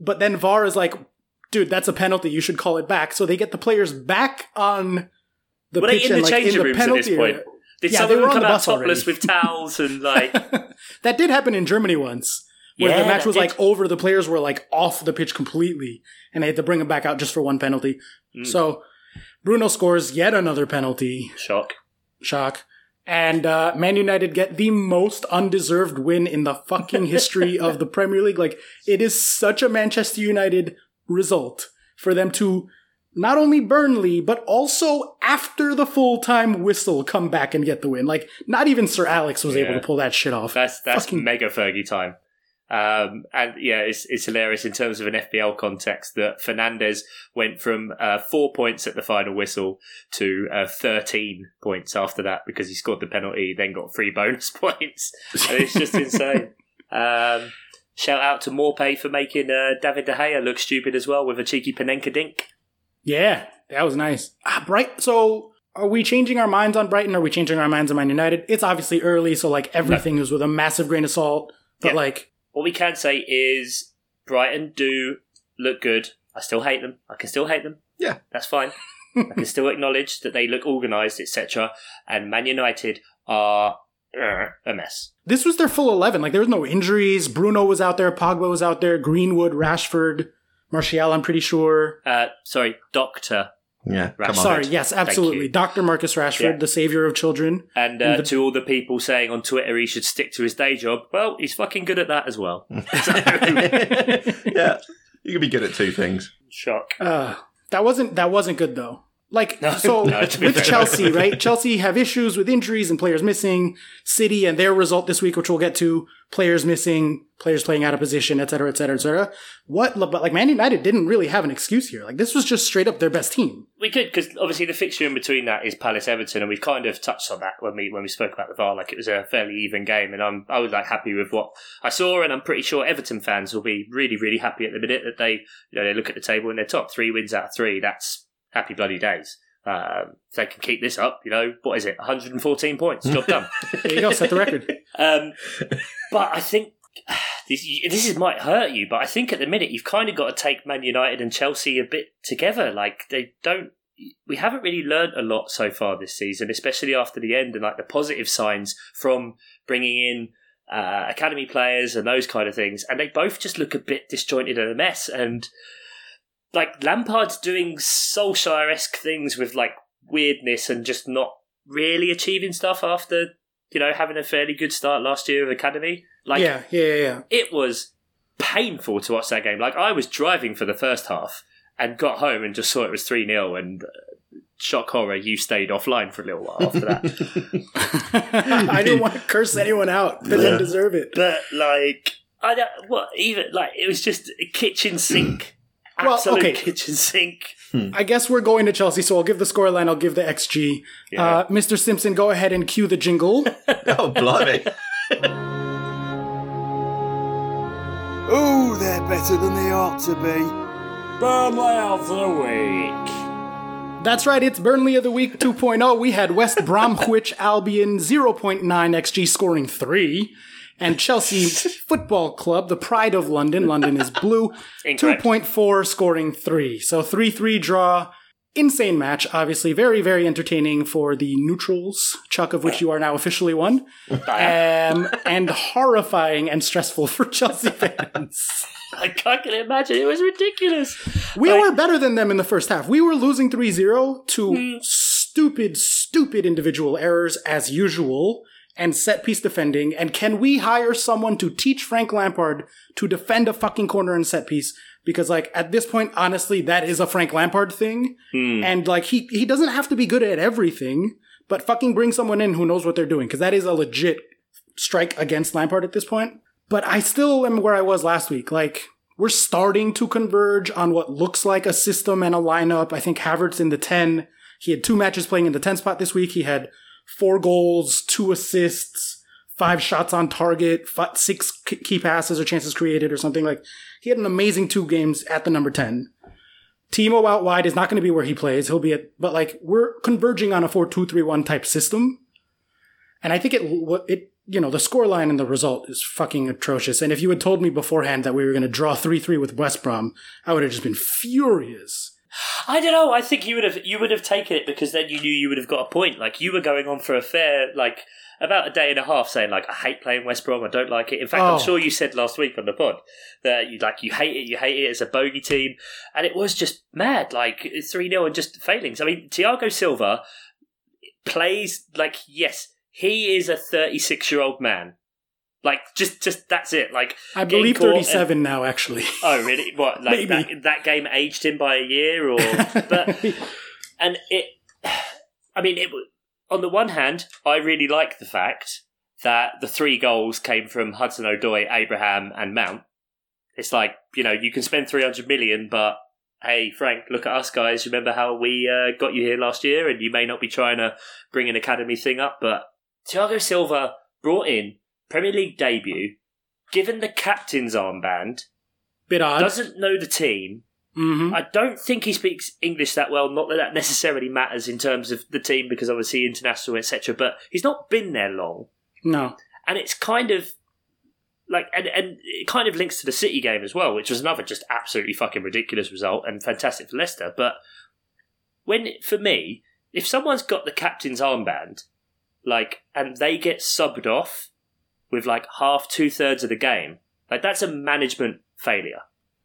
Speaker 1: but then VAR is like, "Dude, that's a penalty. You should call it back." So they get the players back on the
Speaker 3: Were they
Speaker 1: pitch
Speaker 3: in the
Speaker 1: like in the penalty
Speaker 3: this point?
Speaker 1: area.
Speaker 3: Did
Speaker 1: Yeah,
Speaker 3: some
Speaker 1: they
Speaker 3: of them
Speaker 1: on
Speaker 3: come
Speaker 1: the
Speaker 3: out topless
Speaker 1: already.
Speaker 3: with towels and like?
Speaker 1: that did happen in Germany once, where
Speaker 3: Yeah,
Speaker 1: the match was
Speaker 3: did.
Speaker 1: like over. The players were like off the pitch completely, and they had to bring them back out just for one penalty.
Speaker 3: Mm.
Speaker 1: So Bruno scores yet another penalty.
Speaker 3: Shock.
Speaker 1: shock. And uh, Man United get the most undeserved win in the fucking history of the Premier League. Like, it is such a Manchester United result for them to not only Burnley, but also after the full time whistle come back and get the win. Like, not even Sir Alex was able to pull that shit off.
Speaker 3: That's that's
Speaker 1: Fucking-
Speaker 3: mega Fergie time. Um, and yeah, it's, it's hilarious in terms of an FPL context that Fernandes went from uh, four points at the final whistle to uh, 13 points after that because he scored the penalty, then got three bonus points. And it's just insane. Um, shout out to Maupay for making uh, David De Gea look stupid as well with a cheeky Panenka dink.
Speaker 1: Yeah, that was nice. Ah, Bright. So, are we changing our minds on Brighton? Or are we changing our minds on Man United? It's obviously early, so like everything is with a massive grain of salt. But
Speaker 3: Yeah.
Speaker 1: like,
Speaker 3: What we can say is Brighton do look good. I still hate them. I can still hate them.
Speaker 2: Yeah.
Speaker 3: That's fine. I can still acknowledge that they look organised, etc. And Man United are uh, a mess.
Speaker 1: this was their full eleven. Like there was no injuries. Bruno was out there. Pogba was out there. Greenwood, Rashford, Martial. I'm pretty sure.
Speaker 3: Uh, sorry, Doctor.
Speaker 2: Yeah,
Speaker 3: Right.
Speaker 2: come.
Speaker 1: Sorry, yes, absolutely. Dr. Marcus Rashford,
Speaker 3: Yeah.
Speaker 1: the savior of children.
Speaker 3: And uh, to all the people saying on Twitter he should stick to his day job, well, he's fucking good at that as well.
Speaker 2: yeah, you can be good at two things.
Speaker 3: Shock.
Speaker 1: Uh, that wasn't that wasn't good though. Like
Speaker 3: No,
Speaker 1: so
Speaker 3: no,
Speaker 1: with. Chelsea, right? Chelsea have issues with injuries and players missing. City and their result this week, which we'll get to, players missing, players playing out of position, et cetera, et cetera, et cetera. What? But like Man United didn't really have an excuse here. Like this was just straight up their best team.
Speaker 3: We could because obviously the fixture in between that is Palace Everton, and we've kind of touched on that when we when we spoke about the VAR. Like it was a fairly even game, and I'm I was like happy with what I saw, and I'm pretty sure Everton fans will be really really happy at the minute that they you know they look at the table and they're top three wins out of three. That's happy bloody days. Um, if they can keep this up, you know what is it? 114 points, job done.
Speaker 1: There you go, set the record.
Speaker 3: Um, but I think this, this is, might hurt you, but I think at the minute you've kind of got to take Man United and Chelsea a bit together. Like they don't, we haven't really learnt a lot so far this season, especially after the end and like the positive signs from bringing in uh, academy players and those kind of things. And they both just look a bit disjointed and a mess. And like Lampard's doing Solskjaer esque things with like weirdness and just not really achieving stuff after you know having a fairly good start last year of academy. Like
Speaker 1: yeah, yeah, yeah, yeah.
Speaker 3: it was painful to watch that game. Like I was driving for the first half and got home and just saw it was three 0 and. Uh, Shock horror! You stayed offline for a little while after that.
Speaker 1: I didn't want to curse anyone out. They didn't deserve it.
Speaker 3: but like, I don't. What even like it was just a kitchen sink,
Speaker 1: Well, okay.
Speaker 3: kitchen sink.
Speaker 1: I guess we're going to Chelsea, so I'll give the scoreline. I'll give the XG.
Speaker 3: Yeah.
Speaker 1: Uh, Mr. Stimpson, go ahead and cue the jingle.
Speaker 2: Oh, blimey.
Speaker 4: Oh, they're better than they ought to be.
Speaker 3: Burnley of the week.
Speaker 1: That's right, it's Burnley of the Week 2.0. We had West Bromwich Albion 0.9 XG scoring 3. And Chelsea Football Club, the pride of London, London is blue,
Speaker 3: Incorrect.
Speaker 1: 2.4 scoring 3. So 3 3 draw. Insane match, obviously. Very, very entertaining for the neutrals, Chuck, of which you are now officially one. Um, and horrifying and stressful for Chelsea fans.
Speaker 3: I can't imagine. It was ridiculous.
Speaker 1: We
Speaker 3: Like-
Speaker 1: were better than them in the first half. We were losing 3 0 to
Speaker 3: Hmm.
Speaker 1: stupid, stupid individual errors as usual and set piece defending. And can we hire someone to teach Frank Lampard to defend a fucking corner and set piece? Because, like, at this point, honestly, that is a Frank Lampard thing.
Speaker 3: Hmm.
Speaker 1: And, like, he, he doesn't have to be good at everything, but fucking bring someone in who knows what they're doing. Because that is a legit strike against Lampard at this point. But I still am where I was last week. Like, we're starting to converge on what looks like a system and a lineup. I think Havertz in the 10. He had two matches playing in the 10 spot this week. He had four goals, two assists, five shots on target, fi- six key passes or chances created or something. Like, he had an amazing two games at the number 10. Timo out wide is not going to be where he plays. He'll be at, but like, we're converging on a 4 2 3 1 type system. And I think it, it, you know, the scoreline and the result is fucking atrocious. And if you had told me beforehand that we were going to draw 3 3 with West Brom, I would have just been furious.
Speaker 3: I don't know. I think you would have you would have taken it because then you knew you would have got a point. Like you were going on for a fair like about a day and a half saying like I hate playing West Brom. I don't like it. In fact,
Speaker 1: Oh.
Speaker 3: I'm sure you said last week on the pod that you like you hate it. You hate it. It's a bogey team, and it was just mad. Like three 0 and just failings. I mean, Thiago Silva plays like yes. he is a 36 year old man. Like, just, just that's it. Like,
Speaker 1: I believe 37 now, actually.
Speaker 3: Oh, really? What? Like that, that game aged him by a year, or but and it. I mean, it. On the one hand, I really like the fact that the three goals came from Hudson Odoi, Abraham, and Mount. It's like you know you can spend three hundred million, but hey, Frank, look at us guys. Remember how we uh, got you here last year, and you may not be trying to bring an academy thing up, but Thiago Silva brought in Premier League debut, given the captain's armband
Speaker 1: Bit odd.
Speaker 3: doesn't know the team.
Speaker 1: hmm
Speaker 3: I don't think he speaks English that well. Not that that necessarily matters in terms of the team because obviously international, etc. But he's not been there long,
Speaker 1: No.
Speaker 3: and it's kind of like, and, and it kind of links to the City game as well, which was another just absolutely fucking ridiculous result and fantastic for Leicester. But when for me, if someone's got the captain's armband, like, and they get subbed off with like half, two thirds of the game, like that's a management failure.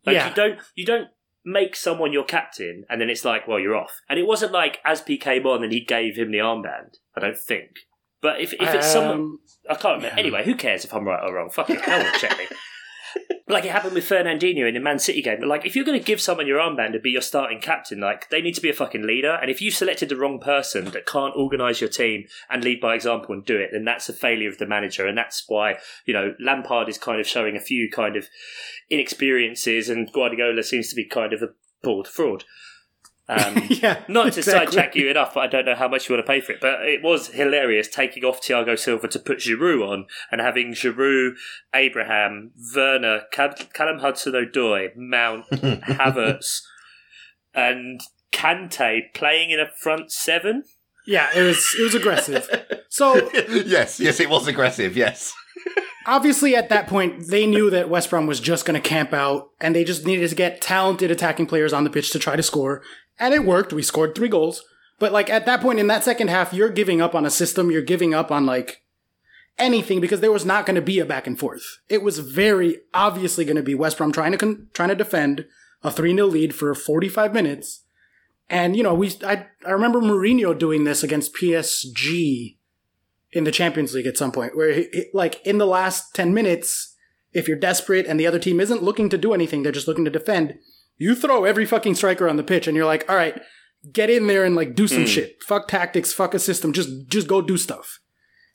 Speaker 3: Like
Speaker 1: Yeah.
Speaker 3: you don't you don't make someone your captain and then it's like, well, you're off. And it wasn't like Azpi came on and he gave him the armband. I don't think. But if if it's someone
Speaker 1: Um,
Speaker 3: I can't remember.
Speaker 1: yeah.
Speaker 3: Anyway, who cares if I'm right or wrong? Fuck it, no one check me. Like it happened with Fernandinho in the Man City game. Like, if you're going to give someone your armband to be your starting captain, like they need to be a fucking leader. And if you've selected the wrong person that can't organise your team and lead by example and do it, then that's a failure of the manager. And that's why you know Lampard is kind of showing a few kind of inexperiences, and Guardiola seems to be kind of a bald fraud. Um,
Speaker 1: yeah.
Speaker 3: not to
Speaker 1: exactly.
Speaker 3: sidetrack you enough, but I don't know how much you want to pay for it. But it was hilarious taking off Thiago Silva to put Giroud on and having Giroud, Abraham, Werner, Cal- Callum Hudson-Odoi, Mount, Havertz, and Kante playing in a front seven.
Speaker 1: Yeah, it was it was aggressive. So
Speaker 2: yes, yes, it was aggressive. Yes.
Speaker 1: Obviously at that point they knew that West Brom was just going to camp out and they just needed to get talented attacking players on the pitch to try to score. And it worked. We scored 3 goals. But like at that point in that second half you're giving up on a system. You're giving up on like anything because there was not going to be a back and forth. It was very obviously going to be West Brom trying to con- trying to defend a 3-0 lead for 45 minutes. And you know we I I remember Mourinho doing this against PSG in the Champions League at some point, where he, like in the last ten minutes, if you're desperate and the other team isn't looking to do anything, they're just looking to defend. You throw every fucking striker on the pitch, and you're like, all right, get in there and like do some hmm. shit. Fuck tactics, fuck a system. Just just go do stuff.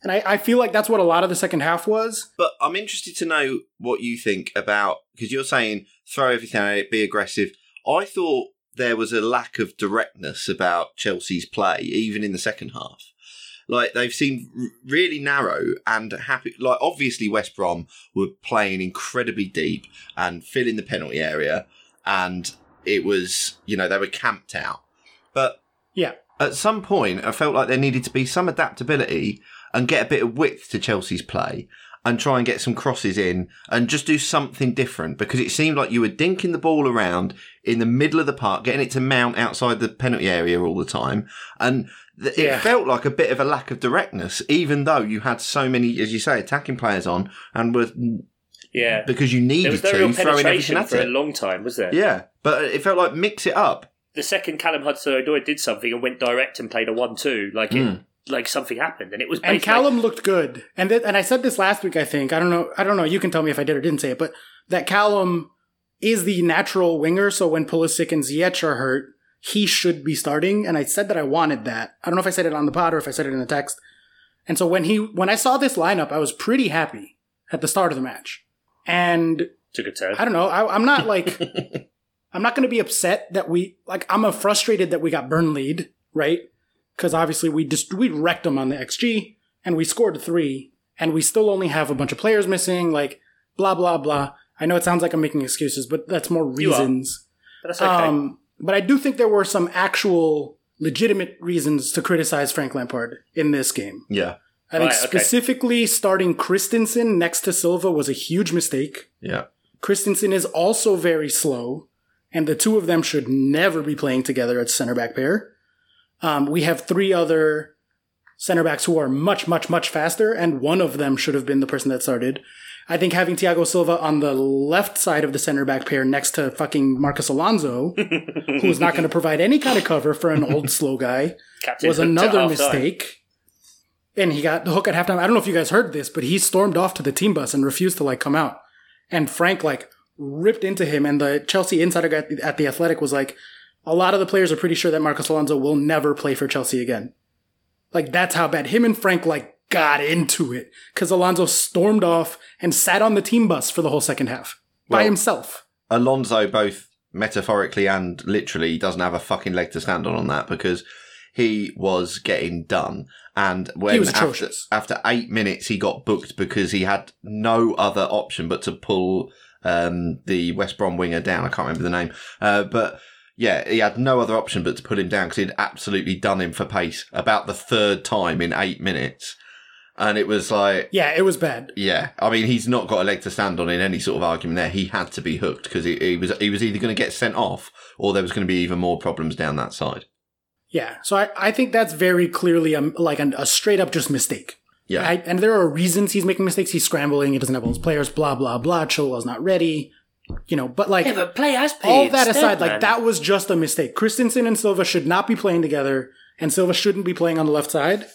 Speaker 1: And I, I feel like that's what a lot of the second half was.
Speaker 2: But I'm interested to know what you think about because you're saying throw everything at it, be aggressive. I thought there was a lack of directness about Chelsea's play, even in the second half. Like they've seemed really narrow and happy. Like obviously West Brom were playing incredibly deep and filling the penalty area, and it was you know they were camped out. But
Speaker 1: Yeah.
Speaker 2: at some point, I felt like there needed to be some adaptability and get a bit of width to Chelsea's play and try and get some crosses in and just do something different because it seemed like you were dinking the ball around in the middle of the park, getting it to Mount outside the penalty area all the time. And th-
Speaker 1: Yeah.
Speaker 2: it felt like a bit of a lack of directness, even though you had so many, as you say, attacking players on and were,
Speaker 3: Yeah,
Speaker 2: because you
Speaker 3: there
Speaker 2: needed
Speaker 3: was no
Speaker 2: to,
Speaker 3: real
Speaker 2: throwing everything
Speaker 3: penetration
Speaker 2: at
Speaker 3: for a long time, was there?
Speaker 2: Yeah. But it felt like mix it up.
Speaker 3: the second Callum Hudson-Odoi did something and went direct and played a one-two, like it, hmm. like something happened, and it was.
Speaker 1: And
Speaker 3: basically-
Speaker 1: Callum looked good. And th- and I said this last week, I think. I don't know. I don't know. You can tell me if I did or didn't say it, but that Callum is the natural winger. So when Pulisic and Ziyech are hurt, he should be starting. And I said that I wanted that. I don't know if I said it on the pod or if I said it in the text. And so when he when I saw this lineup, I was pretty happy at the start of the match. And
Speaker 3: took a turn.
Speaker 1: I don't know. I, I'm not like I'm not going to be upset that we like. I'm frustrated that we got Burnley'd, right? Because obviously we just we wrecked them on the XG and we scored three, and we still only have a bunch of players missing. Like blah blah blah. I know it sounds like I'm making excuses, but that's more reasons.
Speaker 3: But that's okay.
Speaker 1: Um, but I do think there were some actual legitimate reasons to criticize Frank Lampard in this game.
Speaker 2: Yeah.
Speaker 1: I think
Speaker 3: Right, okay.
Speaker 1: specifically starting Christensen next to Silva was a huge mistake.
Speaker 2: Yeah.
Speaker 1: Christensen is also very slow, and the two of them should never be playing together as center back pair. Um, we have three other center backs who are much, much, much faster, and one of them should have been the person that started. I think having Thiago Silva on the left side of the center back pair next to fucking Marcus Alonso, who is not going to provide any kind of cover for an old slow guy,
Speaker 3: Captain
Speaker 1: was another mistake. and he got the hook at halftime. I don't know if you guys heard this, but he stormed off to the team bus and refused to like come out. And Frank like ripped into him, and the Chelsea insider the, at the Athletic was like, a lot of the players are pretty sure that Marcus Alonso will never play for Chelsea again. Like that's how bad him and Frank like got into it because Alonso stormed off and sat on the team bus for the whole second half by himself.
Speaker 2: Alonso, both metaphorically and literally, doesn't have a fucking leg to stand on on that because he was getting done. And when
Speaker 1: He was
Speaker 2: after, after eight minutes he got booked because he had no other option but to pull um, the West Brom winger down. I can't remember the name, uh, but. Yeah, he had no other option but to put him down because he'd absolutely done him for pace about the third time in eight minutes. And it was like,
Speaker 1: Yeah, it was bad.
Speaker 2: yeah, I mean, he's not got a leg to stand on in any sort of argument there. He had to be hooked because he, he was he was either going to get sent off or there was going to be even more problems down that side.
Speaker 1: Yeah, so I, I think that's very clearly a, like a, a straight up just mistake.
Speaker 2: Yeah,
Speaker 1: I, and there are reasons he's making mistakes. He's scrambling. He doesn't have all his players. Blah blah blah. Chilwell's not ready. You know, but like
Speaker 3: Yeah, but play as
Speaker 1: all that aside, like that was just a mistake. Christensen and Silva should not be playing together, and Silva shouldn't be playing on the left side.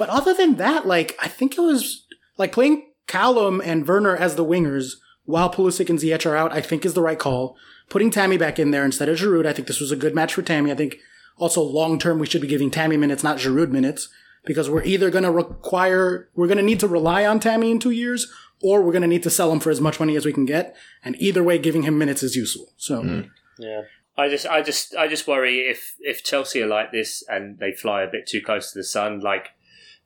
Speaker 1: But other than that, like I think it was like playing Callum and Werner as the wingers while Pulisic and Ziyech are out. I think is the right call. Putting Tammy back in there instead of Giroud, I think this was a good match for Tammy. I think also long term we should be giving Tammy minutes, not Giroud minutes, because we're either going to require we're going to need to rely on Tammy in two years, or we're going to need to sell him for as much money as we can get. And either way, giving him minutes is useful. So. Mm-hmm.
Speaker 3: Yeah. I just, I just, I just worry if if Chelsea are like this and they fly a bit too close to the sun. Like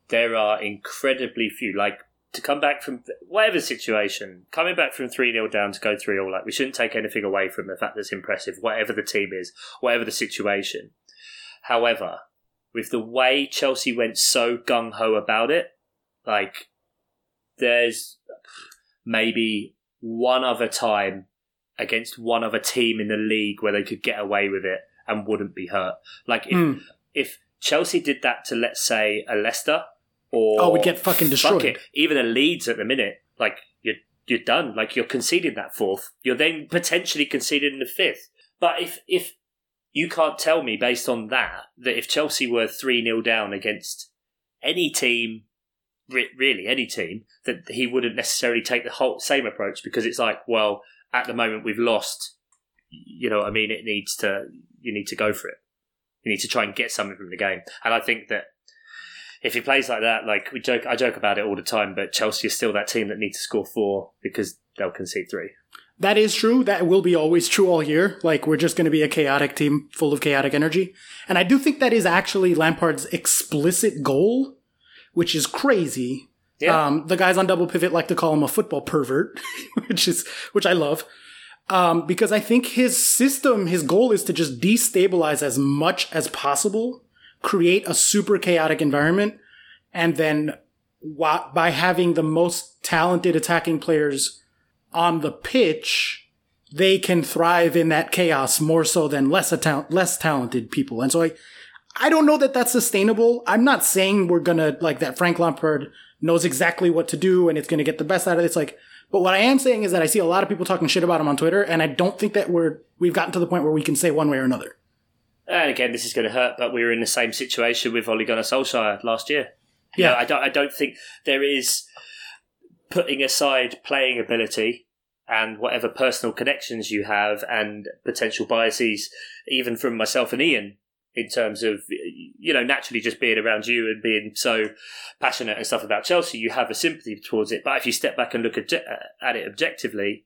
Speaker 3: there are incredibly few. Like to come back from whatever situation, coming back from three 0 down to go three 0 Like we shouldn't take anything away from the fact that's impressive. Whatever the team is, whatever the situation. However, with the way Chelsea went so gung ho about it, like there's maybe one other time against one other team in the league where they could get away with it and wouldn't be hurt. Like if
Speaker 1: Mm.
Speaker 3: if Chelsea did that to let's say a Leicester or
Speaker 1: Oh, we'd get fucking
Speaker 3: fuck
Speaker 1: destroyed.
Speaker 3: it, even a Leeds at the minute, like you're you're done. Like you're conceding that fourth. You're then potentially conceding the fifth. But if if you can't tell me based on that that if Chelsea were three 0 down against any team, re- really any team, that he wouldn't necessarily take the whole same approach because it's like, well, at the moment we've lost. You know what I mean? It needs to. You need to go for it. You need to try and get something from the game. And I think that if he plays like that, like we joke, I joke about it all the time, but Chelsea is still that team that needs to score four because they'll concede three.
Speaker 1: That is true. That will be always true all year. Like we're just going to be a chaotic team full of chaotic energy. And I do think that is actually Lampard's explicit goal, which is crazy.
Speaker 3: Yeah.
Speaker 1: Um, the guys on double pivot like to call him a football pervert, which is which I love. Um, because I think his system, his goal is to just destabilize as much as possible, create a super chaotic environment, and then by having the most talented attacking players on the pitch, they can thrive in that chaos more so than less less talented people. And so I, I don't know that that's sustainable. I'm not saying we're gonna like that. Frank Lampard knows exactly what to do and it's gonna get the best out of it. It's like, but what I am saying is that I see a lot of people talking shit about him on Twitter, and I don't think that we're we've gotten to the point where we can say one way or another.
Speaker 3: And again, this is going to hurt, but we were in the same situation with Ole Gunnar Solskjaer last year. You
Speaker 1: Yeah.
Speaker 3: know, I don't. I don't think there is putting aside playing ability and whatever personal connections you have and potential biases, even from myself and Ian, in terms of you know naturally just being around you and being so passionate and stuff about Chelsea, you have a sympathy towards it. But if you step back and look at, at it objectively,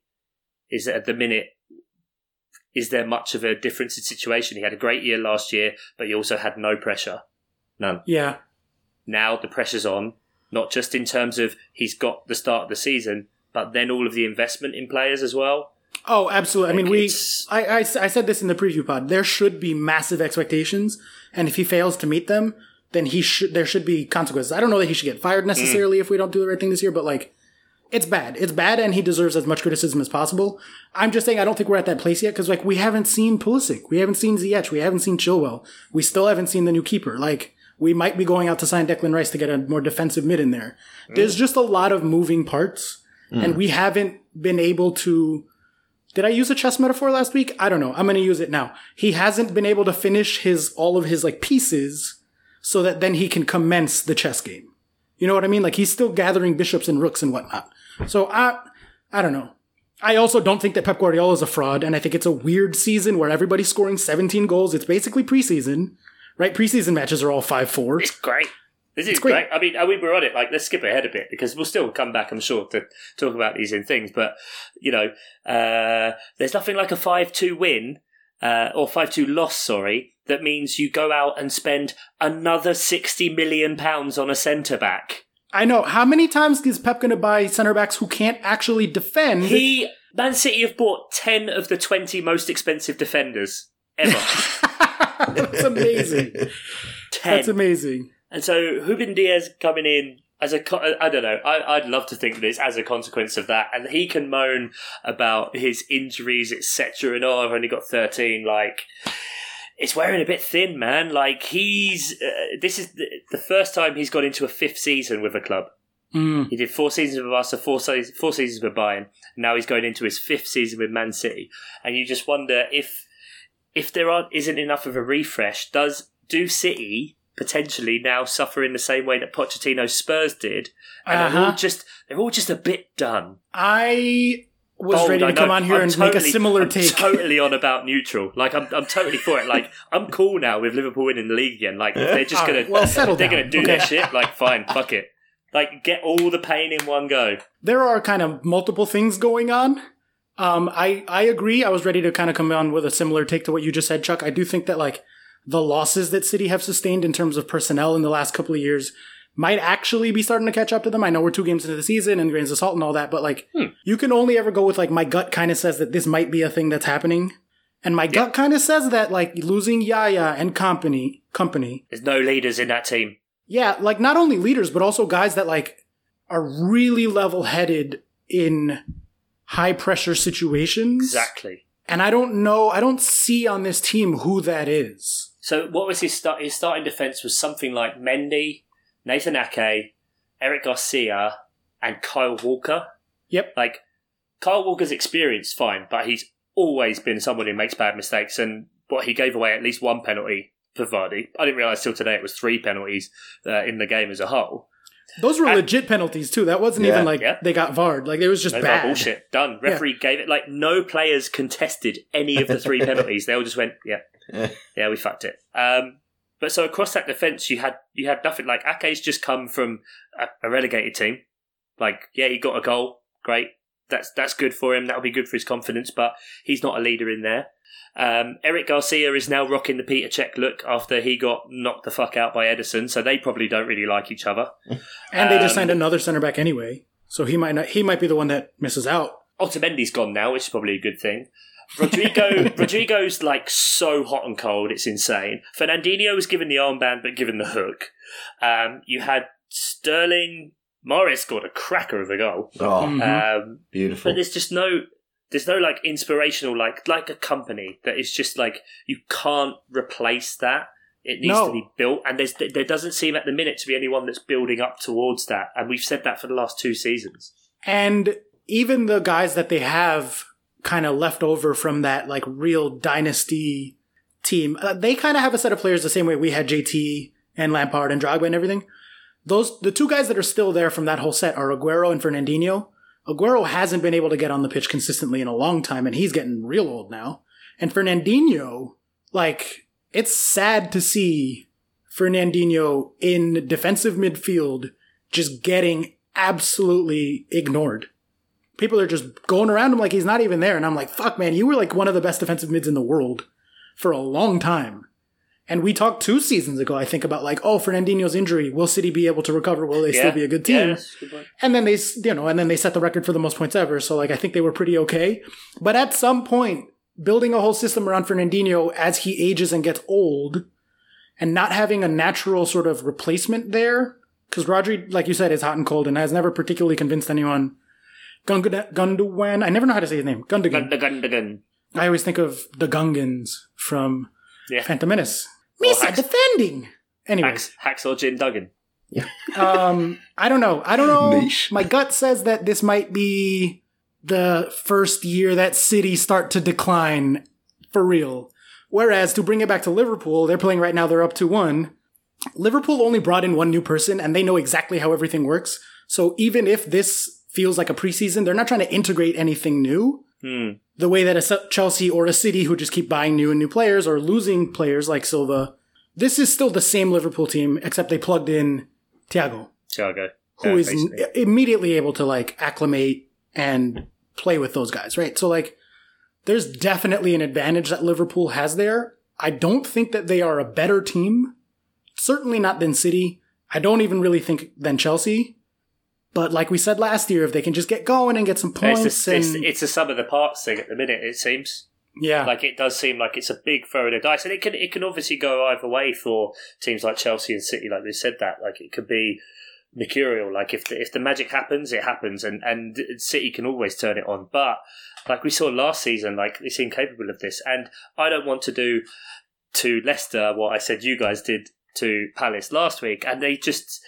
Speaker 3: is that at the minute is there much of a difference in situation? He had a great year last year, but he also had no pressure. None.
Speaker 1: Yeah,
Speaker 3: Now the pressure's on, not just in terms of he's got the start of the season, but then all of the investment in players as well.
Speaker 1: Oh, absolutely. I mean, we. I, I, I said this in the preview pod. There should be massive expectations, and if he fails to meet them, then he should. There should be consequences. I don't know that he should get fired necessarily mm. if we don't do the right thing this year, but like, it's bad. It's bad, and he deserves as much criticism as possible. I'm just saying I don't think we're at that place yet because like we haven't seen Pulisic, we haven't seen Ziyech, we haven't seen Chilwell, we still haven't seen the new keeper. Like we might be going out to sign Declan Rice to get a more defensive mid in there. There's mm. just a lot of moving parts, mm. and we haven't been able to. Did I use a chess metaphor last week? I don't know. I'm going to use it now. He hasn't been able to finish his all of his like pieces so that then he can commence the chess game. You know what I mean? Like he's still gathering bishops and rooks and whatnot. So I, I don't know. I also don't think that Pep Guardiola is a fraud, and I think it's a weird season where everybody's scoring 17 goals. It's basically preseason, right? Preseason matches are all 5 4.
Speaker 3: It's great. This is
Speaker 1: great.
Speaker 3: great. I mean, I mean, we're on it. Like, let's skip ahead a bit because we'll still come back, I'm sure, to talk about these in things. But you know, uh, there's nothing like a five-two win uh, or five-two loss. Sorry, that means you go out and spend another sixty million pounds on a centre back.
Speaker 1: I know. How many times is Pep going to buy center backs who can't actually defend?
Speaker 3: He Man City have bought ten of the twenty most expensive defenders ever.
Speaker 1: That's amazing.
Speaker 3: ten.
Speaker 1: That's amazing.
Speaker 3: And so Ruben Dias coming in as a I don't know, I, I'd love to think that it's as a consequence of that. And he can moan about his injuries, etc. And oh, I've only got 13. Like, it's wearing a bit thin, man. Like, he's, uh, this is the, the first time he's got into a fifth season with a club.
Speaker 1: Mm.
Speaker 3: He did four seasons with Barca, four, se- four seasons with Bayern. And now he's going into his fifth season with Man City. And you just wonder if, if there aren't, isn't enough of a refresh, does, do City potentially now suffer in the same way that Pochettino Spurs did, and they're all
Speaker 1: Uh-huh.
Speaker 3: just they're all just a bit done.
Speaker 1: I was
Speaker 3: Bold,
Speaker 1: ready to come on here
Speaker 3: I'm
Speaker 1: and make a
Speaker 3: totally-
Speaker 1: similar
Speaker 3: I'm
Speaker 1: take.
Speaker 3: Totally on about neutral. Like I'm, I'm totally for it. Like I'm cool now with Liverpool winning the league again. Like they're just gonna,
Speaker 1: right, well, settle
Speaker 3: they're
Speaker 1: down.
Speaker 3: gonna do
Speaker 1: Okay.
Speaker 3: their shit. Like fine, fuck it. Like get all the pain in one go.
Speaker 1: there are kind of multiple things going on. Um, I I agree. I was ready to kind of come on with a similar take to what you just said, Chuck. I do think that like the losses that City have sustained in terms of personnel in the last couple of years might actually be starting to catch up to them. I know we're two games into the season and grains of salt and all that, but like hmm. you can only ever go with like my gut kind of says that this might be a thing that's happening. And my gut kind of says that like losing Yaya and Kompany Kompany
Speaker 3: There's no leaders in that team.
Speaker 1: yeah, like not only leaders, but also guys that like are really level headed in high pressure situations.
Speaker 3: Exactly.
Speaker 1: And I don't know, I don't see on this team who that is.
Speaker 3: So what was his start? His starting defense was something like Mendy, Nathan Ake, Eric Garcia, and Kyle Walker.
Speaker 1: Yep.
Speaker 3: Like Kyle Walker's experience, fine, but he's always been someone who makes bad mistakes. And what he gave away at least one penalty for Vardy. I didn't realize till today it was three penalties uh, in the game as a whole.
Speaker 1: Those were
Speaker 3: And-
Speaker 1: legit penalties too. That wasn't
Speaker 2: Yeah.
Speaker 1: even like
Speaker 3: Yeah.
Speaker 1: they got VAR'd. Like it was just
Speaker 3: No
Speaker 1: bad.
Speaker 3: bullshit. Done. Referee gave it like no players contested any of the three penalties. They all just went, yeah,
Speaker 2: Yeah.
Speaker 3: yeah, we fucked it. Um, but so across that defense, you had you had nothing. Like Ake's just come from a, a relegated team. Like, yeah, he got a goal. Great. That's that's good for him. That'll be good for his confidence. But he's not a leader in there. Um, Eric Garcia is now rocking the Petr Cech look after he got knocked the fuck out by Ederson. So they probably don't really like each other.
Speaker 1: And they just
Speaker 3: Um,
Speaker 1: signed another center back anyway. So he might not he might be the one that misses out.
Speaker 3: Otamendi's gone now, which is probably a good thing. Rodrigo, Rodrigo's like so hot and cold, it's insane. Fernandinho was given the armband, but given the hook. Um, you had Sterling. Mahrez scored a cracker of a goal.
Speaker 2: Oh,
Speaker 1: Mhm.
Speaker 3: Um,
Speaker 2: beautiful.
Speaker 3: but there's just no, there's no like inspirational like like a Kompany that is just like you can't replace that. It needs
Speaker 1: No.
Speaker 3: to be built, and there's there doesn't seem at the minute to be anyone that's building up towards that. And we've said that for the last two seasons.
Speaker 1: And even the guys that they have kind of left over from that like real dynasty team, uh, they kind of have a set of players the same way we had JT and Lampard and Drogba and everything. Those the two guys that are still there from that whole set are Aguero and Fernandinho. Aguero hasn't been able to get on the pitch consistently in a long time, and he's getting real old now. And Fernandinho, like, it's sad to see Fernandinho in defensive midfield just getting absolutely ignored. People are just going around him like he's not even there. And I'm like, fuck, man, you were like one of the best defensive mids in the world for a long time. And we talked two seasons ago, I think, about like, oh, Fernandinho's injury. Will City be able to recover? Will they still be a good team?
Speaker 3: Yeah, good.
Speaker 1: And then they, you know, and then they set the record for the most points ever. So like, I think they were pretty okay. But at some point, building a whole system around Fernandinho as he ages and gets old, and not having a natural sort of replacement there, because Rodri, like you said, is hot and cold and has never particularly convinced anyone. Gundogan, Gundogan, I never know how to say his name. Gundogan.
Speaker 3: Gun, gun, gun.
Speaker 1: I always think of the Gungans from
Speaker 3: Yeah.
Speaker 1: Phantom Menace.
Speaker 3: Or
Speaker 1: Misa
Speaker 3: Hacks-
Speaker 1: defending. Anyway,
Speaker 3: Hacks, Hacksaw Jim Duggan. Yeah.
Speaker 1: um, I don't know. I don't know.
Speaker 2: Niche.
Speaker 1: My gut says that this might be the first year that City start to decline for real. Whereas to bring it back to Liverpool, they're playing right now. They're up to one. Liverpool only brought in one new person and they know exactly how everything works. So even if this feels like a preseason, they're not trying to integrate anything new.
Speaker 3: Hmm.
Speaker 1: The way that a Chelsea or a City who just keep buying new and new players or losing players like Silva, this is still the same Liverpool team, except they plugged in Thiago,
Speaker 3: Thiago.
Speaker 1: who
Speaker 3: Yeah,
Speaker 1: is
Speaker 3: basically.
Speaker 1: immediately able to like acclimate and play with those guys, right? So like, there's definitely an advantage that Liverpool has there. I don't think that they are a better team. Certainly not than City. I don't even really think than Chelsea. But like we said last year, if they can just get going and get some
Speaker 3: It's,
Speaker 1: points
Speaker 3: a, it's,
Speaker 1: and
Speaker 3: it's a sum of the parts thing at the minute. It seems
Speaker 1: yeah,
Speaker 3: like it does seem like it's a big throw of the dice, and it can it can obviously go either way for teams like Chelsea and City. Like they said that, like it could be mercurial. Like if the, if the magic happens, it happens, and and City can always turn it on. But like we saw last season, like they seem capable of this, and I don't want to do to Leicester what I said you guys did to Palace last week, and they just.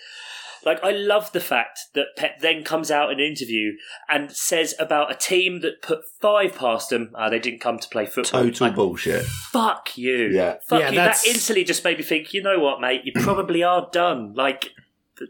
Speaker 3: Like I love the fact that Pep then comes out in an interview and says about a team that put five past them, ah, they didn't come to play football.
Speaker 2: Total
Speaker 3: Like,
Speaker 2: bullshit.
Speaker 3: fuck you.
Speaker 2: Yeah.
Speaker 3: Fuck
Speaker 1: Yeah,
Speaker 3: you.
Speaker 1: that's-
Speaker 3: That instantly just made me think, you know what, mate, you probably are done. Like, th-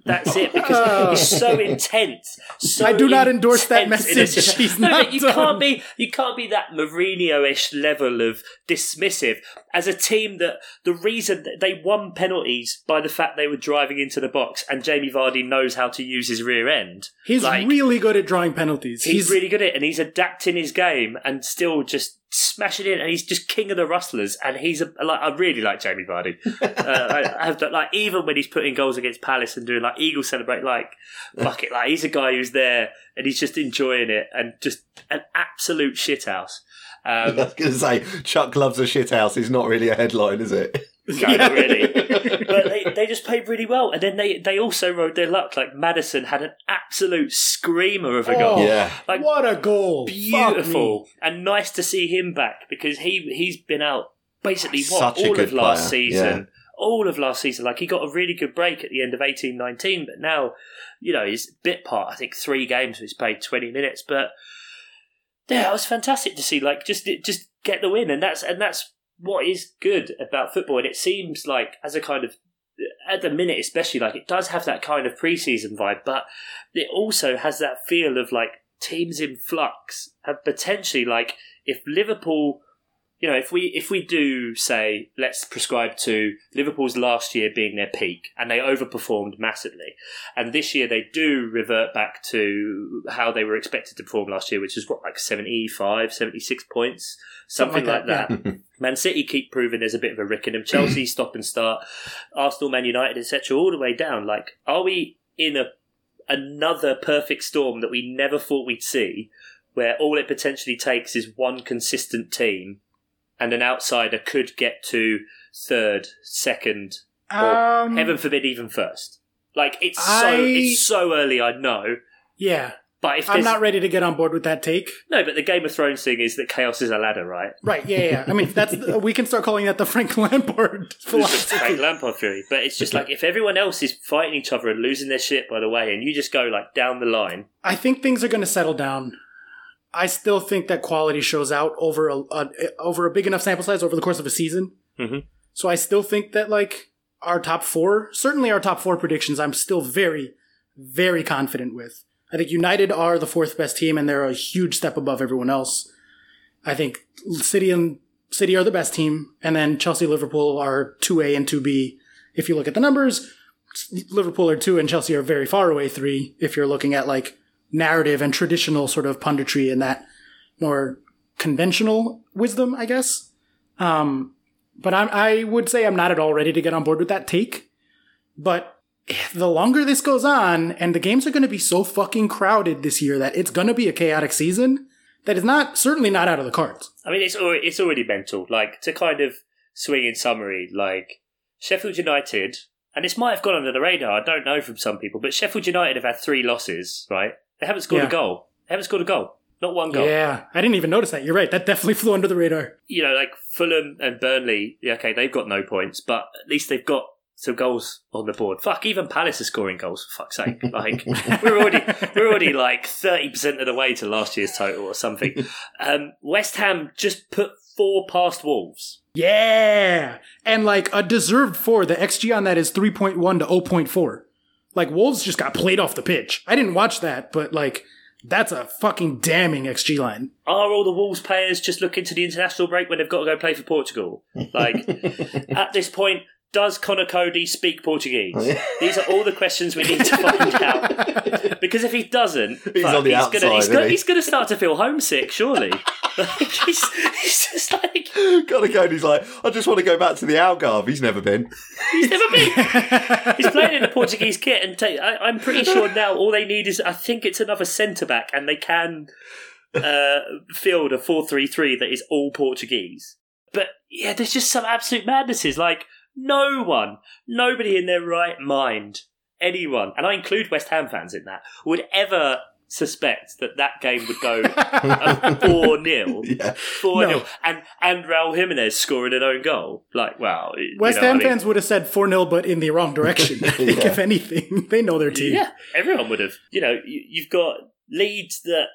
Speaker 3: that's it because oh. he's so intense. So
Speaker 1: I do not endorse that
Speaker 3: intense in his-
Speaker 1: message. He's
Speaker 3: no,
Speaker 1: not
Speaker 3: you
Speaker 1: done.
Speaker 3: can't be you can't be that Mourinho-ish level of dismissive as a team that the reason that they won penalties by the fact they were driving into the box and Jamie Vardy knows how to use his rear end.
Speaker 1: He's
Speaker 3: Like,
Speaker 1: really good at drawing penalties.
Speaker 3: He's, really good at it, and he's adapting his game and still just smashing it. And he's just king of the rustlers. And he's a, like, I really like Jamie Vardy. uh, I, I have to, like even when he's putting goals against Palace and doing like eagle celebrate, like fuck it, like he's a guy who's there and he's just enjoying it and just an absolute shithouse.
Speaker 2: I
Speaker 3: Um,
Speaker 2: was going to say, Chuck loves a shithouse He's not really a headline, is it?
Speaker 3: no, not really. but they, they just played really well, and then they, they also rode their luck. Like Maddison had an absolute screamer of a goal.
Speaker 1: Oh,
Speaker 2: Yeah.
Speaker 3: Like,
Speaker 1: what a goal!
Speaker 3: Beautiful and nice to see him back because he he's been out basically what
Speaker 2: Such a
Speaker 3: all
Speaker 2: good
Speaker 3: of last
Speaker 2: player,
Speaker 3: season all of last season like he got a really good break at the end of eighteen nineteen, but now you know he's bit part I think three games he's played 20 minutes but yeah it was fantastic to see like just just get the win and that's and that's what is good about football and it seems like as a kind of at the minute especially like it does have that kind of preseason vibe but it also has that feel of like teams in flux have potentially like if Liverpool you know if we if we do say let's prescribe to Liverpool's last year being their peak and they overperformed massively and this year they do revert back to how they were expected to perform last year which is what like 75 76 points? Something,
Speaker 1: Something
Speaker 3: like
Speaker 1: like
Speaker 3: that, Man City keep proving there's a bit of a Rickenham Chelsea stop and start. Arsenal Man United etc all the way down. Like are we in a another perfect storm that we never thought we'd see, where all it potentially takes is one consistent team, and an outsider could get to third, second, or
Speaker 1: Um,
Speaker 3: heaven forbid, even first. Like it's
Speaker 1: I-
Speaker 3: so it's so early, I know.
Speaker 1: yeah,
Speaker 3: But if
Speaker 1: I'm
Speaker 3: there's
Speaker 1: not ready to get on board with that take.
Speaker 3: no, but the Game of Thrones thing is that chaos is a ladder, right?
Speaker 1: Right? Yeah, yeah. yeah. I mean, that's we can start calling that the Frank Lampard philosophy.
Speaker 3: Frank Lampard theory, but it's just like if everyone else is fighting each other and losing their shit by the way, and you just go like down the line,
Speaker 1: I think things are going to settle down. I still think that quality shows out over a, a over a big enough sample size over the course of a season.
Speaker 3: Mhm.
Speaker 1: So I still think that like our top four, certainly our top four predictions, I'm still very, very confident with. I think United are the fourth best team, and they're a huge step above everyone else. I think City and City are the best team, and then Chelsea, Liverpool are two A and two B. If you look at the numbers, Liverpool are two, and Chelsea are very far away three. If you're looking at like narrative and traditional sort of punditry and that more conventional wisdom, I guess. Um, but I'm, I would say I'm not at all ready to get on board with that take. But the longer this goes on, and the games are going to be so fucking crowded this year that it's going to be a chaotic season, that is not certainly not out of the cards.
Speaker 3: I mean, it's already, it's already mental. Like to kind of swing in summary, like Sheffield United, and this might have gone under the radar. I don't know from some people, but Sheffield United have had three losses. Right? They haven't scored
Speaker 1: Yeah.
Speaker 3: a goal. They haven't scored a goal. Not one goal.
Speaker 1: Yeah, I didn't even notice that. You're right. That definitely flew under the radar.
Speaker 3: You know, like Fulham and Burnley. Yeah, okay, they've got no points, but at least they've got some goals on the board. Fuck, even Palace are scoring goals. For fuck's sake! Like we're already we're already like thirty percent of the way to last year's total or something. Um, West Ham just put four past Wolves.
Speaker 1: Yeah. And like a deserved four. The XG on that is 3.1 to 0.4. Like Wolves just got played off the pitch. I didn't watch that, but like that's a fucking damning XG line.
Speaker 3: Are all the Wolves players just looking to the international break when they've got to go play for Portugal? Like, at this point, does Conor Coady speak Portuguese? These are all the questions we need to find out. Because if he doesn't,
Speaker 2: He's
Speaker 3: fuck,
Speaker 2: on the
Speaker 3: gonna,
Speaker 2: outside,
Speaker 3: he's, gonna,
Speaker 2: he?
Speaker 3: he's gonna start to feel homesick, surely. Like, he's, he's just like.
Speaker 2: And he's like, I just want to go back to the Algarve. He's never been.
Speaker 3: he's never been. He's playing in a Portuguese kit, and I, I'm pretty sure now all they need is, I think it's another centre back, and they can uh, field a 4 3 3 that is all Portuguese. But yeah, there's just some absolute madnesses. Like, no one, nobody in their right mind, anyone, and I include West Ham fans in that, would ever suspect that that game would go uh, 4 0. 4 0. And, and Raul Jimenez scoring an own goal. Like, wow. you
Speaker 1: West
Speaker 3: know,
Speaker 1: Ham
Speaker 3: I mean-
Speaker 1: fans would have said 4 0, but in the wrong direction. Think,
Speaker 2: Yeah.
Speaker 1: if anything, they know their team.
Speaker 3: Yeah, everyone would have. You know, you, you've got Leeds that.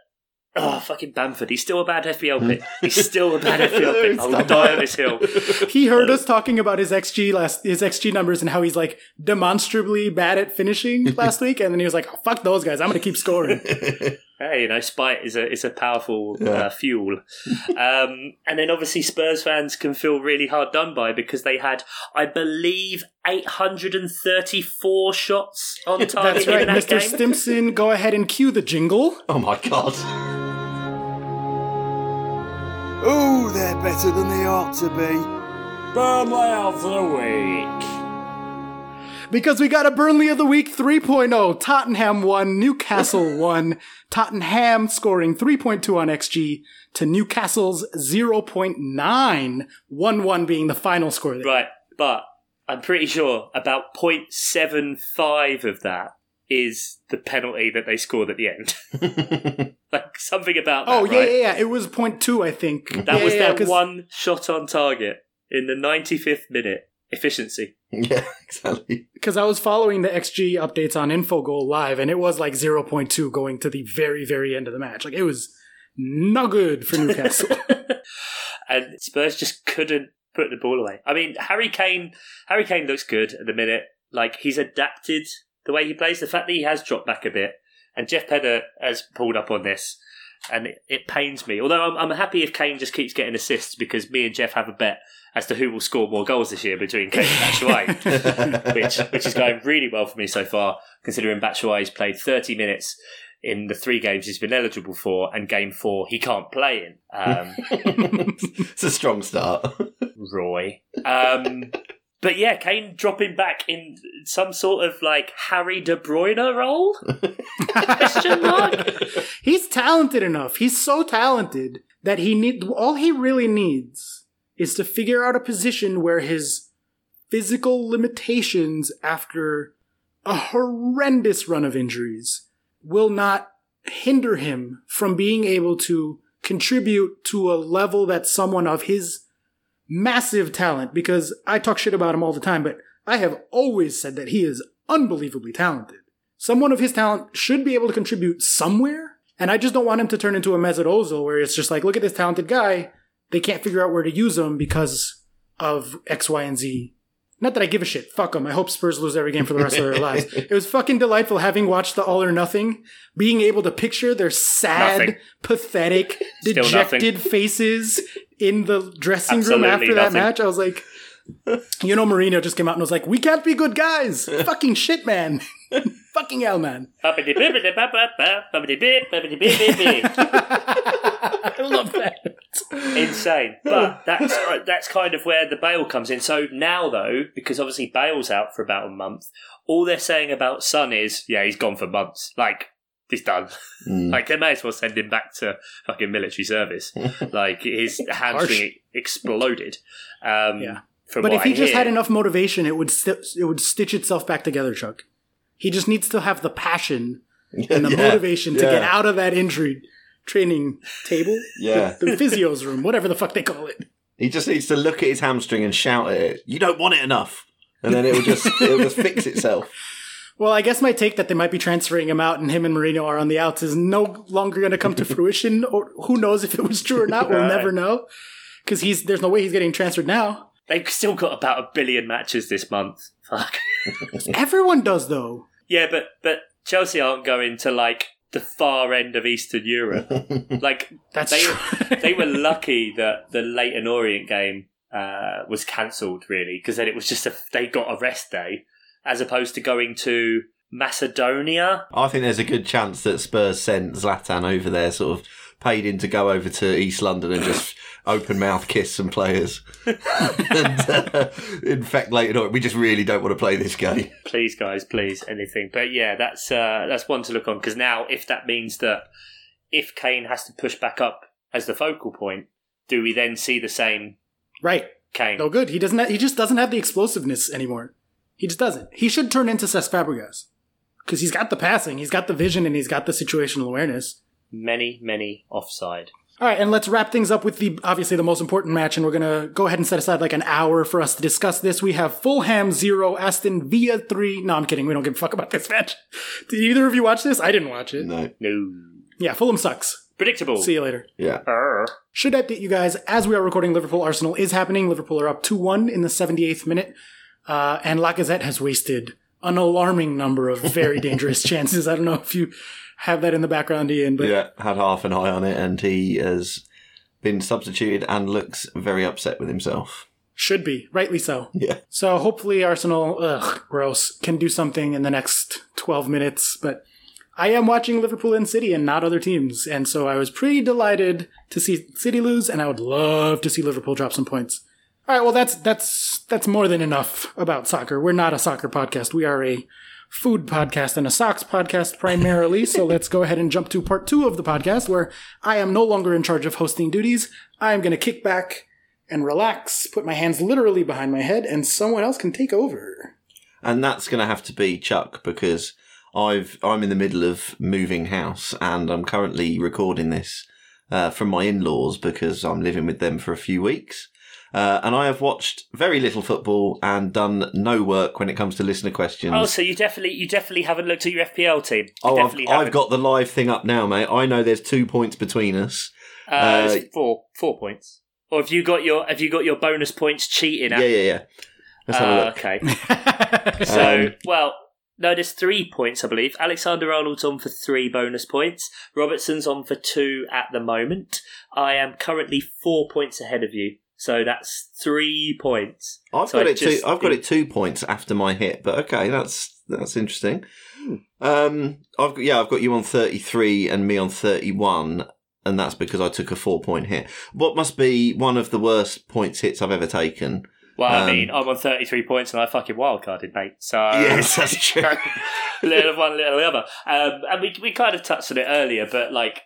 Speaker 3: Oh, fucking Bamford. He's still a bad FPL pick. He's still a bad FPL pick. I will die on this hill.
Speaker 1: He heard us talking about his XG last his XG numbers and how he's like demonstrably bad at finishing last week, and then he was like, oh, "Fuck those guys! I'm gonna keep scoring."
Speaker 3: Hey, you know, spite is a is a powerful
Speaker 2: Yeah.
Speaker 3: uh, fuel. Um, and then obviously Spurs fans can feel really hard done by because they had, I believe, 834 shots on target
Speaker 1: That's right, Mr.
Speaker 3: game.
Speaker 1: Stimpson. Go ahead and cue the jingle.
Speaker 2: Oh my god.
Speaker 4: Oh, they're better than they ought to be.
Speaker 3: Burnley of the week.
Speaker 1: Because we got a Burnley of the Week 3.0. Tottenham won, Newcastle won. Tottenham scoring 3.2 on XG to Newcastle's 0.9. 1-1 being the final score. there.
Speaker 3: Right, but I'm pretty sure about 0.75 of that is the penalty that they scored at the end. like something about that.
Speaker 1: Oh, yeah,
Speaker 3: right?
Speaker 1: yeah, yeah. It was 0.2, I think.
Speaker 3: That
Speaker 1: Yeah,
Speaker 3: was
Speaker 1: yeah,
Speaker 3: their
Speaker 1: 'cause-
Speaker 3: one shot on target in the 95th minute. Efficiency.
Speaker 2: yeah, exactly.
Speaker 1: because I was following the XG updates on Infogol live, and it was like 0.2 going to the very, very end of the match. Like it was not good for Newcastle.
Speaker 3: and Spurs just couldn't put the ball away. I mean, Harry Kane. Harry Kane looks good at the minute. Like he's adapted the way he plays. The fact that he has dropped back a bit, and Jeff Pedder has pulled up on this, and it, it pains me. Although I'm, I'm happy if Kane just keeps getting assists because me and Jeff have a bet as to who will score more goals this year between Kane and Batshuayi, which which is going really well for me so far, considering Batshuayi's played 30 minutes. In the three games he's been eligible for, and game four he can't play in. Um,
Speaker 2: it's a strong start.
Speaker 3: Roy. Um, but yeah, Kane dropping back in some sort of like Harry De Bruyne role? Question mark?
Speaker 1: He's talented enough. He's so talented that he need all he really needs is to figure out a position where his physical limitations after a horrendous run of injuries will not hinder him from being able to contribute to a level that someone of his massive talent because I talk shit about him all the time but I have always said that he is unbelievably talented someone of his talent should be able to contribute somewhere. And I just don't want him to turn into a Mesut Ozil where it's just like, look at this talented guy. They can't figure out where to use him because of X, Y, and Z. Not that I give a shit. Fuck them. I hope Spurs lose every game for the rest of their lives. It was fucking delightful having watched the All or Nothing, being able to picture their sad,
Speaker 3: Nothing.
Speaker 1: pathetic, dejected faces in the dressing room
Speaker 3: Absolutely
Speaker 1: after that match. I was like, you know, Mourinho just came out and was like, "We can't be good guys. Fucking shit, man. Fucking hell, man." I love that.
Speaker 3: Insane. But that's uh, that's kind of where the Bale comes in. So now though, because obviously Bale's out for about a month, all they're saying about Son is, yeah, he's gone for months. Like, he's done.
Speaker 2: Mm.
Speaker 3: Like they may as well send him back to fucking military service. like his hamstring exploded. Um,
Speaker 1: Yeah.
Speaker 3: From
Speaker 1: But
Speaker 3: what
Speaker 1: if he
Speaker 3: I
Speaker 1: just
Speaker 3: hear.
Speaker 1: had enough motivation, it would sti- it would stitch itself back together, Chuck. He just needs to have the passion and the
Speaker 2: Yeah,
Speaker 1: motivation to get out of that injury training table,
Speaker 2: Yeah.
Speaker 1: the physio's room, whatever the fuck they call it.
Speaker 2: He just needs to look at his hamstring and shout at it. You don't want it enough, and then it will just it will just fix itself.
Speaker 1: Well, I guess my take that they might be transferring him out and him and Mourinho are on the outs is no longer going to come to fruition, or who knows if it was true or not. We'll
Speaker 3: Right.
Speaker 1: never know. because he's there's no way he's getting transferred now.
Speaker 3: They've still got about a billion matches this month. Fuck.
Speaker 1: Everyone does though.
Speaker 3: yeah, but but Chelsea aren't going to like the far end of Eastern Europe. like
Speaker 1: That's
Speaker 3: they
Speaker 1: true.
Speaker 3: they were lucky that the Leyton Orient game uh, was cancelled, really, because then it was just a they got a rest day as opposed to going to Macedonia.
Speaker 2: I think there's a good chance that Spurs sent Zlatan over there, sort of paid him to go over to East London and just open mouth kiss some players and uh, infect Leyton. Orient. We just really don't want to play this game.
Speaker 3: Please, guys, please, anything. But yeah, that's uh, that's one to look on because now if that means that if Kane has to push back up as the focal point, do we then see the same
Speaker 1: right.
Speaker 3: Kane?
Speaker 1: No good. He doesn't. Ha- he just doesn't have the explosiveness anymore. He just doesn't. He should turn into Cesc Fabregas because he's got the passing, he's got the vision, and he's got the situational awareness.
Speaker 3: Many, many offside.
Speaker 1: All right, and let's wrap things up with the obviously the most important match, and we're gonna go ahead and set aside like an hour for us to discuss this. We have Fulham zero, Aston Villa three. No, I'm kidding. We don't give a fuck about this match. Did either of you watch this? I didn't watch it.
Speaker 2: No.
Speaker 3: No.
Speaker 1: Yeah, Fulham sucks.
Speaker 3: Predictable.
Speaker 1: See you later.
Speaker 2: Yeah.
Speaker 3: Arr.
Speaker 1: Should update you guys as we are recording. Liverpool Arsenal is happening. Liverpool are up two one in the 78th minute, uh, and Lacazette has wasted an alarming number of very dangerous chances. I don't know if you have that in the background, Ian, but
Speaker 2: Yeah. Had half an eye on it, and he has been substituted and looks very upset with himself.
Speaker 1: should be rightly so.
Speaker 2: Yeah.
Speaker 1: So hopefully Arsenal, ugh, gross, can do something in the next 12 minutes. But I am watching Liverpool and City and not other teams. And so I was pretty delighted to see City lose and I would love to see Liverpool drop some points. All right. Well, that's, that's, that's more than enough about soccer. We're not a soccer podcast. We are a food podcast and a socks podcast primarily. so let's go ahead and jump to part two of the podcast where I am no longer in charge of hosting duties. I am going to kick back and relax, put my hands literally behind my head, and someone else can take over.
Speaker 2: and that's going to have to be Chuck because I've I'm in the middle of moving house and I'm currently recording this uh, from my in-laws because I'm living with them for a few weeks. Uh, and I have watched very little football and done no work when it comes to listener questions.
Speaker 3: Oh, so you definitely you definitely haven't looked at your FPL team. You
Speaker 2: Oh, I've, I've got the live thing up now, mate. I know there's two points between us.
Speaker 3: uh,
Speaker 2: uh,
Speaker 3: four four points. Or have you got your have you got your bonus points cheating?
Speaker 2: Yeah,
Speaker 3: At?
Speaker 2: yeah, yeah. Let's have a look.
Speaker 3: okay. So
Speaker 2: Um,
Speaker 3: well, no, there's three points, I believe. Alexander Arnold's on for three bonus points. Robertson's on for two at the moment. I am currently four points ahead of you. So that's three points.
Speaker 2: I've
Speaker 3: So
Speaker 2: got
Speaker 3: I
Speaker 2: it. Two, I've got it two points after my hit, but okay, that's that's interesting.
Speaker 3: Hmm.
Speaker 2: Um, I've got, yeah, I've got you on thirty three and me on thirty one, and that's because I took a four point hit. What must be one of the worst points hits I've ever taken?
Speaker 3: Well, I
Speaker 2: Um,
Speaker 3: mean, I'm on 33 points and I fucking wildcarded, mate. So
Speaker 2: Yes, that's true.
Speaker 3: little one, little the other. Um, and we we kind of touched on it earlier, but like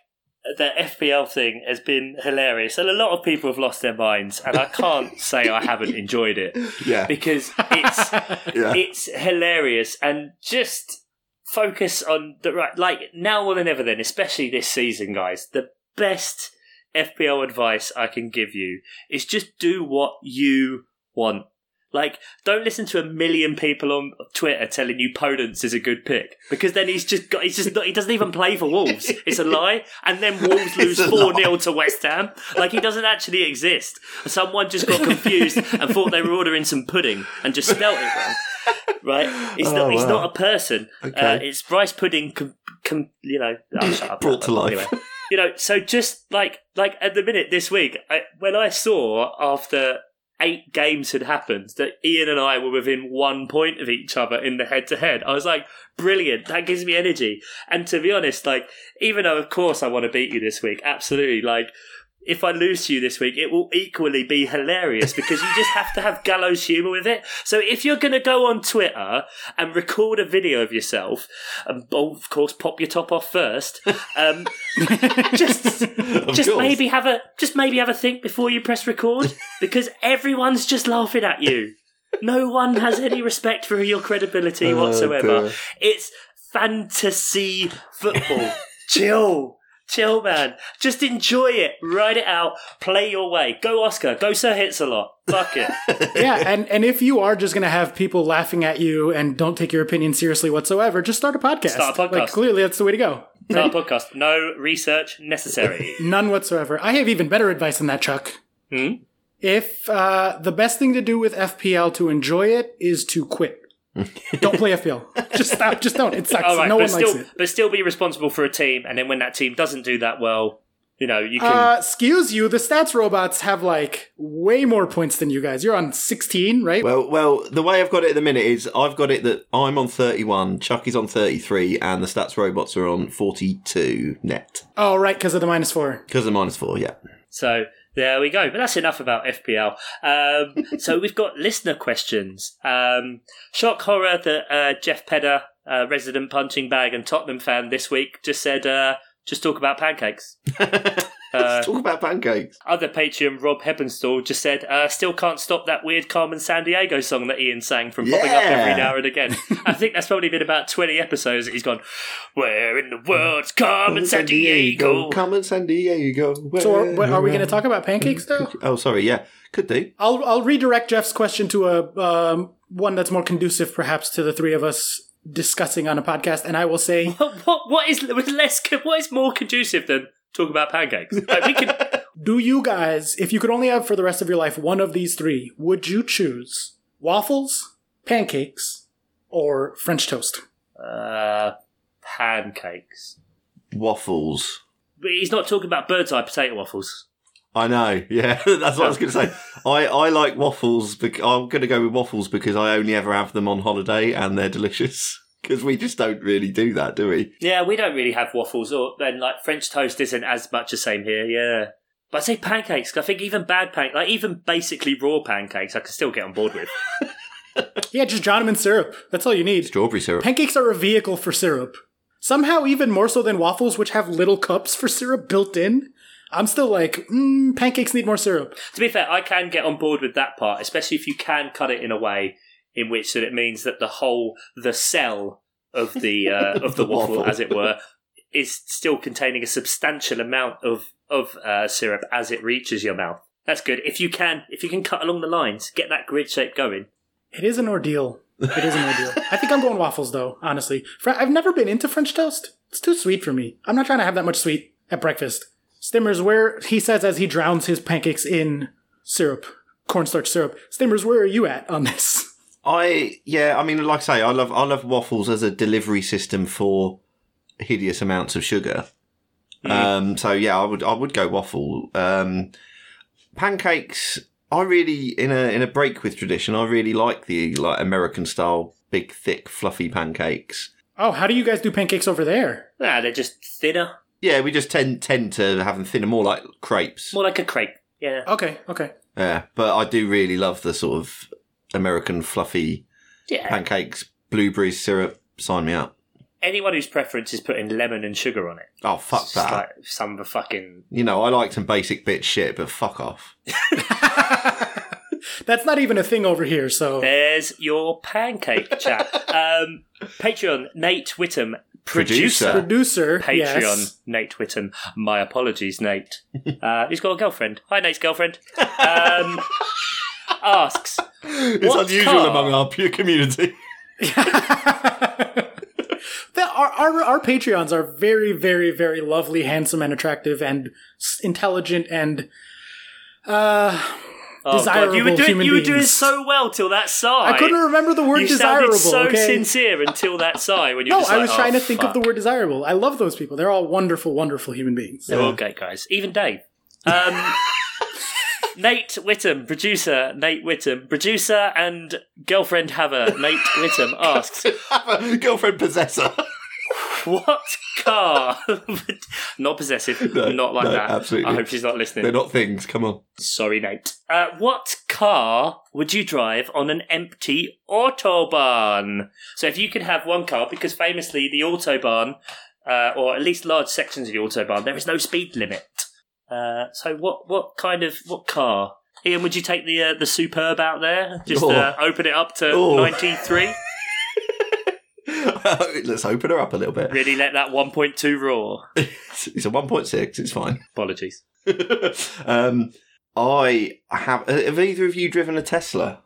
Speaker 3: the FPL thing has been hilarious, and a lot of people have lost their minds, and I can't say I haven't enjoyed it
Speaker 2: Yeah,
Speaker 3: because it's
Speaker 2: yeah.
Speaker 3: it's hilarious and just focus on the right like now more than ever then especially this season guys the best fpl advice i can give you is just do what you want like don't listen to a million people on twitter telling you podence is a good pick because then he's just got he's just not, he doesn't even play for wolves it's a lie and then wolves lose 4-0 to west ham like he doesn't actually exist someone just got confused and thought they were ordering some pudding and just spelt it wrong right? He's
Speaker 2: Oh,
Speaker 3: not. He's
Speaker 2: wow.
Speaker 3: not a person.
Speaker 2: Okay.
Speaker 3: Uh, it's rice pudding. Com, com, you know, oh, shut up.
Speaker 2: Brought to life.
Speaker 3: Anyway. You know, so just like like at the minute this week, I, when I saw after eight games had happened that Ian and I were within one point of each other in the head to head, I was like, brilliant. That gives me energy. And to be honest, like even though of course I want to beat you this week, absolutely, like. If I lose to you this week, it will equally be hilarious because you just have to have gallows humour with it. So if you're going to go on Twitter and record a video of yourself, and oh, of course pop your top off first, um, just just
Speaker 2: course.
Speaker 3: maybe have a just maybe have a think before you press record because everyone's just laughing at you. No one has any respect for your credibility
Speaker 2: Oh,
Speaker 3: whatsoever.
Speaker 2: dear.
Speaker 3: It's fantasy football. Chill. Chill, man. Just enjoy it. Ride it out. Play your way. Go Oscar. Go Sir Hits a lot. Fuck it.
Speaker 1: yeah, and, and if you are just going to have people laughing at you and don't take your opinion seriously whatsoever, just start a podcast.
Speaker 3: Start a podcast.
Speaker 1: Like, clearly, that's the way to go.
Speaker 3: Start a podcast. No research necessary.
Speaker 1: None whatsoever. I have even better advice than that, Chuck.
Speaker 3: Hmm?
Speaker 1: If uh, the best thing to do with FPL to enjoy it is to quit. Don't play FPL. Just stop. Just don't. It sucks.
Speaker 3: All right,
Speaker 1: no
Speaker 3: but
Speaker 1: one likes it.
Speaker 3: but still be responsible for a team, and then when that team doesn't do that well, you know, you can.
Speaker 1: Uh, excuse you. The stats robots have like way more points than you guys. You're on 16, right?
Speaker 2: Well, well, the way I've got it at the minute is I've got it that I'm on 31, Chuck is on 33, and the stats robots are on 42 net
Speaker 1: oh, right, because of the minus four.
Speaker 2: because of the minus four. Yeah.
Speaker 3: So there we go. But that's enough about FPL. Um, so we've got listener questions. Um, shock horror that uh, Jeff Pedder, uh, resident punching bag and Tottenham fan this week, just said, uh, just talk about pancakes. Uh,
Speaker 2: Let's talk about pancakes.
Speaker 3: other Patreon Rob Heppenstall just said, uh, still can't stop that weird Carmen Sandiego song that Ian sang from popping up every now and again. I think that's probably been about 20 episodes that he's gone, Where in the world's Carmen San Diego?
Speaker 2: Come on, San Diego.
Speaker 1: So are, what- are we going to talk about pancakes though?
Speaker 2: Oh, sorry. Yeah, could do.
Speaker 1: I'll I'll redirect Jeff's question to a um, one that's more conducive, perhaps, to the three of us discussing on a podcast, and I will say,
Speaker 3: What, what, what is less? What is more conducive than talking about pancakes? Like we can,
Speaker 1: do you guys, if you could only have for the rest of your life one of these three, would you choose waffles, pancakes, or French toast?
Speaker 3: uh, pancakes.
Speaker 2: Waffles.
Speaker 3: But he's not talking about bird's eye potato waffles.
Speaker 2: I know. Yeah, that's what I was going to say. I, I like waffles. Bec- I'm going to go with waffles because I only ever have them on holiday and they're delicious. Because we just don't really do that, do we?
Speaker 3: Yeah, we don't really have waffles, or then like French toast isn't as much the same here. Yeah, but I say pancakes. I think even bad pancakes, like even basically raw pancakes, I can still get on board with.
Speaker 1: Yeah, just drown them in syrup. That's all you need.
Speaker 2: Strawberry syrup.
Speaker 1: Pancakes are a vehicle for syrup. Somehow, even more so than waffles, which have little cups for syrup built in. I'm still like, mm, pancakes need more syrup.
Speaker 3: to be fair, I can get on board with that part, especially if you can cut it in a way in which that it means that the whole the cell of the uh, of the
Speaker 2: The
Speaker 3: waffle,
Speaker 2: waffle.
Speaker 3: as it were, is still containing a substantial amount of of uh, syrup as it reaches your mouth. That's good. If you can, if you can cut along the lines, get that grid shape going.
Speaker 1: It is an ordeal. It is an ordeal. I think I'm going waffles though, honestly. I've never been into French toast. It's too sweet for me. I'm not trying to have that much sweet at breakfast. Stimmers, where he says as he drowns his pancakes in syrup, cornstarch syrup. Stimmers, where are you at on this?
Speaker 2: I yeah, I mean, like I say, I love I love waffles as a delivery system for hideous amounts of sugar. Um, so yeah, I would I would go waffle. Um, pancakes, I really in a in a break with tradition. I really like the like American style big thick fluffy pancakes.
Speaker 1: Oh, how do you guys do pancakes over there?
Speaker 3: Nah, they're just thinner,
Speaker 2: Yeah, we just tend tend to have them thinner, more like crepes.
Speaker 3: more like a crepe. Yeah.
Speaker 1: Okay, okay.
Speaker 2: Yeah, but I do really love the sort of American fluffy
Speaker 3: Yeah.
Speaker 2: pancakes, blueberry syrup. Sign me up.
Speaker 3: Anyone whose preference is putting lemon and sugar on it.
Speaker 2: Oh fuck
Speaker 3: It's
Speaker 2: that.
Speaker 3: like some of the fucking.
Speaker 2: You know, I like some basic bitch shit, but fuck off.
Speaker 1: That's not even a thing over here, so.
Speaker 3: There's your pancake chat. Um, Patreon, Nate Whittam.
Speaker 2: Producer.
Speaker 3: Producer.
Speaker 1: Producer,
Speaker 3: Patreon,
Speaker 1: yes.
Speaker 3: Nate Whittam. My apologies, Nate. Uh, he's got a girlfriend. Hi, Nate's girlfriend. Um, asks,
Speaker 2: It's unusual
Speaker 3: car?
Speaker 2: among our pure community.
Speaker 1: The, our, our, our Patreons are very, very, very lovely, handsome, and attractive, and intelligent, and uh,
Speaker 3: oh,
Speaker 1: Desirable
Speaker 3: God, you were doing,
Speaker 1: human
Speaker 3: you were doing
Speaker 1: beings.
Speaker 3: so well till that sigh.
Speaker 1: I couldn't remember the word
Speaker 3: You
Speaker 1: desirable.
Speaker 3: sounded so
Speaker 1: okay?
Speaker 3: sincere until that sigh when you
Speaker 1: No, I
Speaker 3: like,
Speaker 1: was trying
Speaker 3: "Oh,
Speaker 1: to think of the word desirable. I love those people. They're all wonderful, wonderful human beings.
Speaker 3: They're all great guys. Even Dave. Um, Nate Whittam, producer Nate Whittam, producer and girlfriend haver Nate Whittam asks,
Speaker 2: Girlfriend possessor.
Speaker 3: "What car? not possessive,
Speaker 2: No,
Speaker 3: not like
Speaker 2: no,
Speaker 3: that.
Speaker 2: absolutely.
Speaker 3: I hope she's not listening.
Speaker 2: They're not things. Come on.
Speaker 3: Sorry, Nate. Uh, what car would you drive on an empty autobahn? So, if you could have one car, because famously the autobahn, uh, or at least large sections of the autobahn, there is no speed limit. Uh, so, what what kind of what car? Ian, would you take the uh, the superb out there? Just uh, open it up to
Speaker 2: Oh.
Speaker 3: ninety three.
Speaker 2: Let's open her up a little bit.
Speaker 3: Really let that one point two roar.
Speaker 2: It's it's a 1.6. It's fine.
Speaker 3: Apologies.
Speaker 2: um, I have. Have either of you driven a Tesla?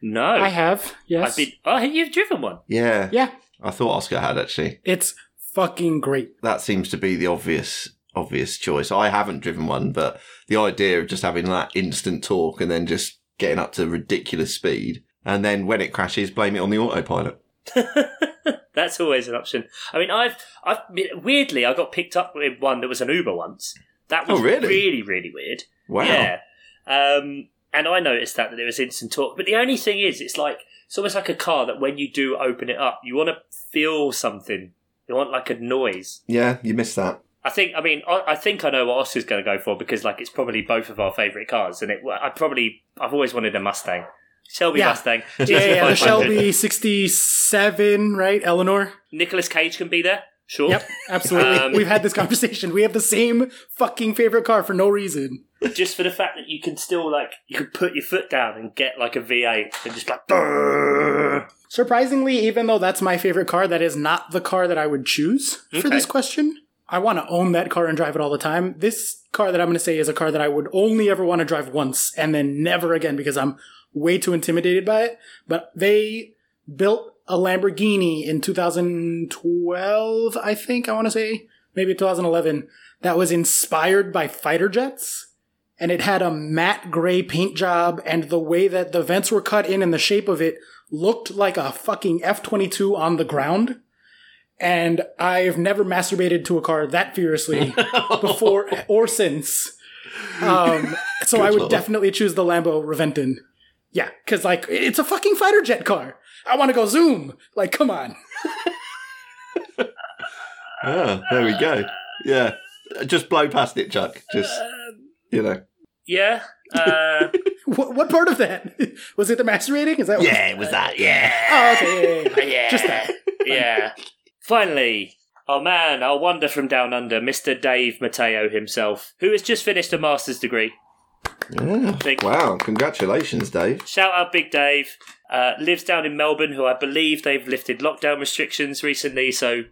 Speaker 3: No,
Speaker 1: I have, yes.
Speaker 3: I've been. Oh, you've driven one.
Speaker 2: Yeah.
Speaker 1: yeah,
Speaker 2: I thought Oscar had actually.
Speaker 1: it's fucking great.
Speaker 2: That seems to be the obvious
Speaker 5: obvious choice. I haven't driven one, but the idea of just having that instant torque and then just getting up to ridiculous speed, and then when it crashes, blame it on the autopilot.
Speaker 3: That's always an option. I mean, I've, I've weirdly, I got picked up with one that was an Uber once. That was
Speaker 5: Oh, really?
Speaker 3: really, really weird.
Speaker 5: Wow.
Speaker 3: Yeah. Um, and I noticed that, that there was instant torque. But the only thing is, it's like, it's almost like a car that when you do open it up, you want to feel something. You want like a noise.
Speaker 5: Yeah, you miss that.
Speaker 3: I think, I mean, I, I think I know what Oscar's going to go for because, like, it's probably both of our favourite cars. And it, I probably, I've always wanted a Mustang. Shelby
Speaker 1: Yeah.
Speaker 3: Mustang.
Speaker 1: Yeah, yeah, the Shelby 67, right? Eleanor?
Speaker 3: Nicolas Cage can be there. Sure.
Speaker 1: Yep, absolutely.
Speaker 3: Um,
Speaker 1: We've had this conversation. We have the same fucking favorite car for no reason.
Speaker 3: just for the fact that you can still like you could put your foot down and get like a V8 and just like "Brrr."
Speaker 1: Surprisingly, even though that's my favorite car, that is not the car that I would choose for this question. I want to own that car and drive it all the time. This car that I'm going to say is a car that I would only ever want to drive once and then never again because I'm way too intimidated by it. But they built a Lamborghini in 2012, I think, I want to say, maybe 2011, that was inspired by fighter jets and it had a matte gray paint job and the way that the vents were cut in and the shape of it looked like a fucking F-22 on the ground. And I've never masturbated to a car that furiously before or since. Um, so I would definitely choose the Lambo Reventon. Yeah, because like it's a fucking fighter jet car. I want to go zoom. Like, come on.
Speaker 5: Ah, there we go. Yeah. Just blow past it, Chuck. Just, you know.
Speaker 3: yeah uh,
Speaker 1: What, what part of that was it? The masturbating? Is that? What
Speaker 5: Yeah, it was that, yeah.
Speaker 1: Oh, okay. Yeah, yeah, yeah.
Speaker 3: yeah
Speaker 1: Just that.
Speaker 3: yeah finally our man our wonder from down under Mr Dave Mateo himself who has just finished a master's degree
Speaker 5: Yeah. Wow, congratulations, Dave.
Speaker 3: Shout out Big Dave. Uh, lives down in Melbourne, who I believe they've lifted lockdown restrictions recently. So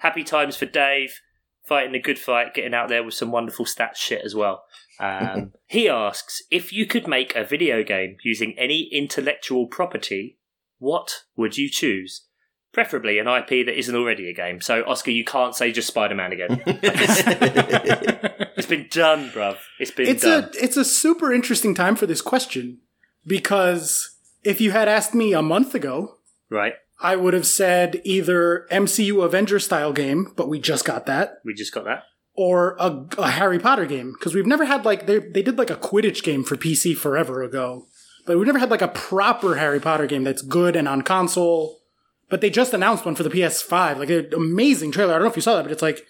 Speaker 3: happy times for Dave. Fighting a good fight, getting out there with some wonderful stats shit as well. Um, he asks if you could make a video game using any intellectual property, what would you choose? Preferably an IP that isn't already a game. So, Oscar, you can't say just Spider Man again. it's been done, bruv. It's been
Speaker 1: it's
Speaker 3: done.
Speaker 1: a it's a super interesting time for this question because if you had asked me a month ago,
Speaker 3: right?
Speaker 1: I would have said either MCU Avenger style game, but we just got that,
Speaker 3: We just got that.
Speaker 1: or a, a Harry Potter game because we've never had like they they did like a Quidditch game for PC forever ago, but we've never had like a proper Harry Potter game that's good and on console. But they just announced one for the PS5, like an amazing trailer. I don't know if you saw that, but it's like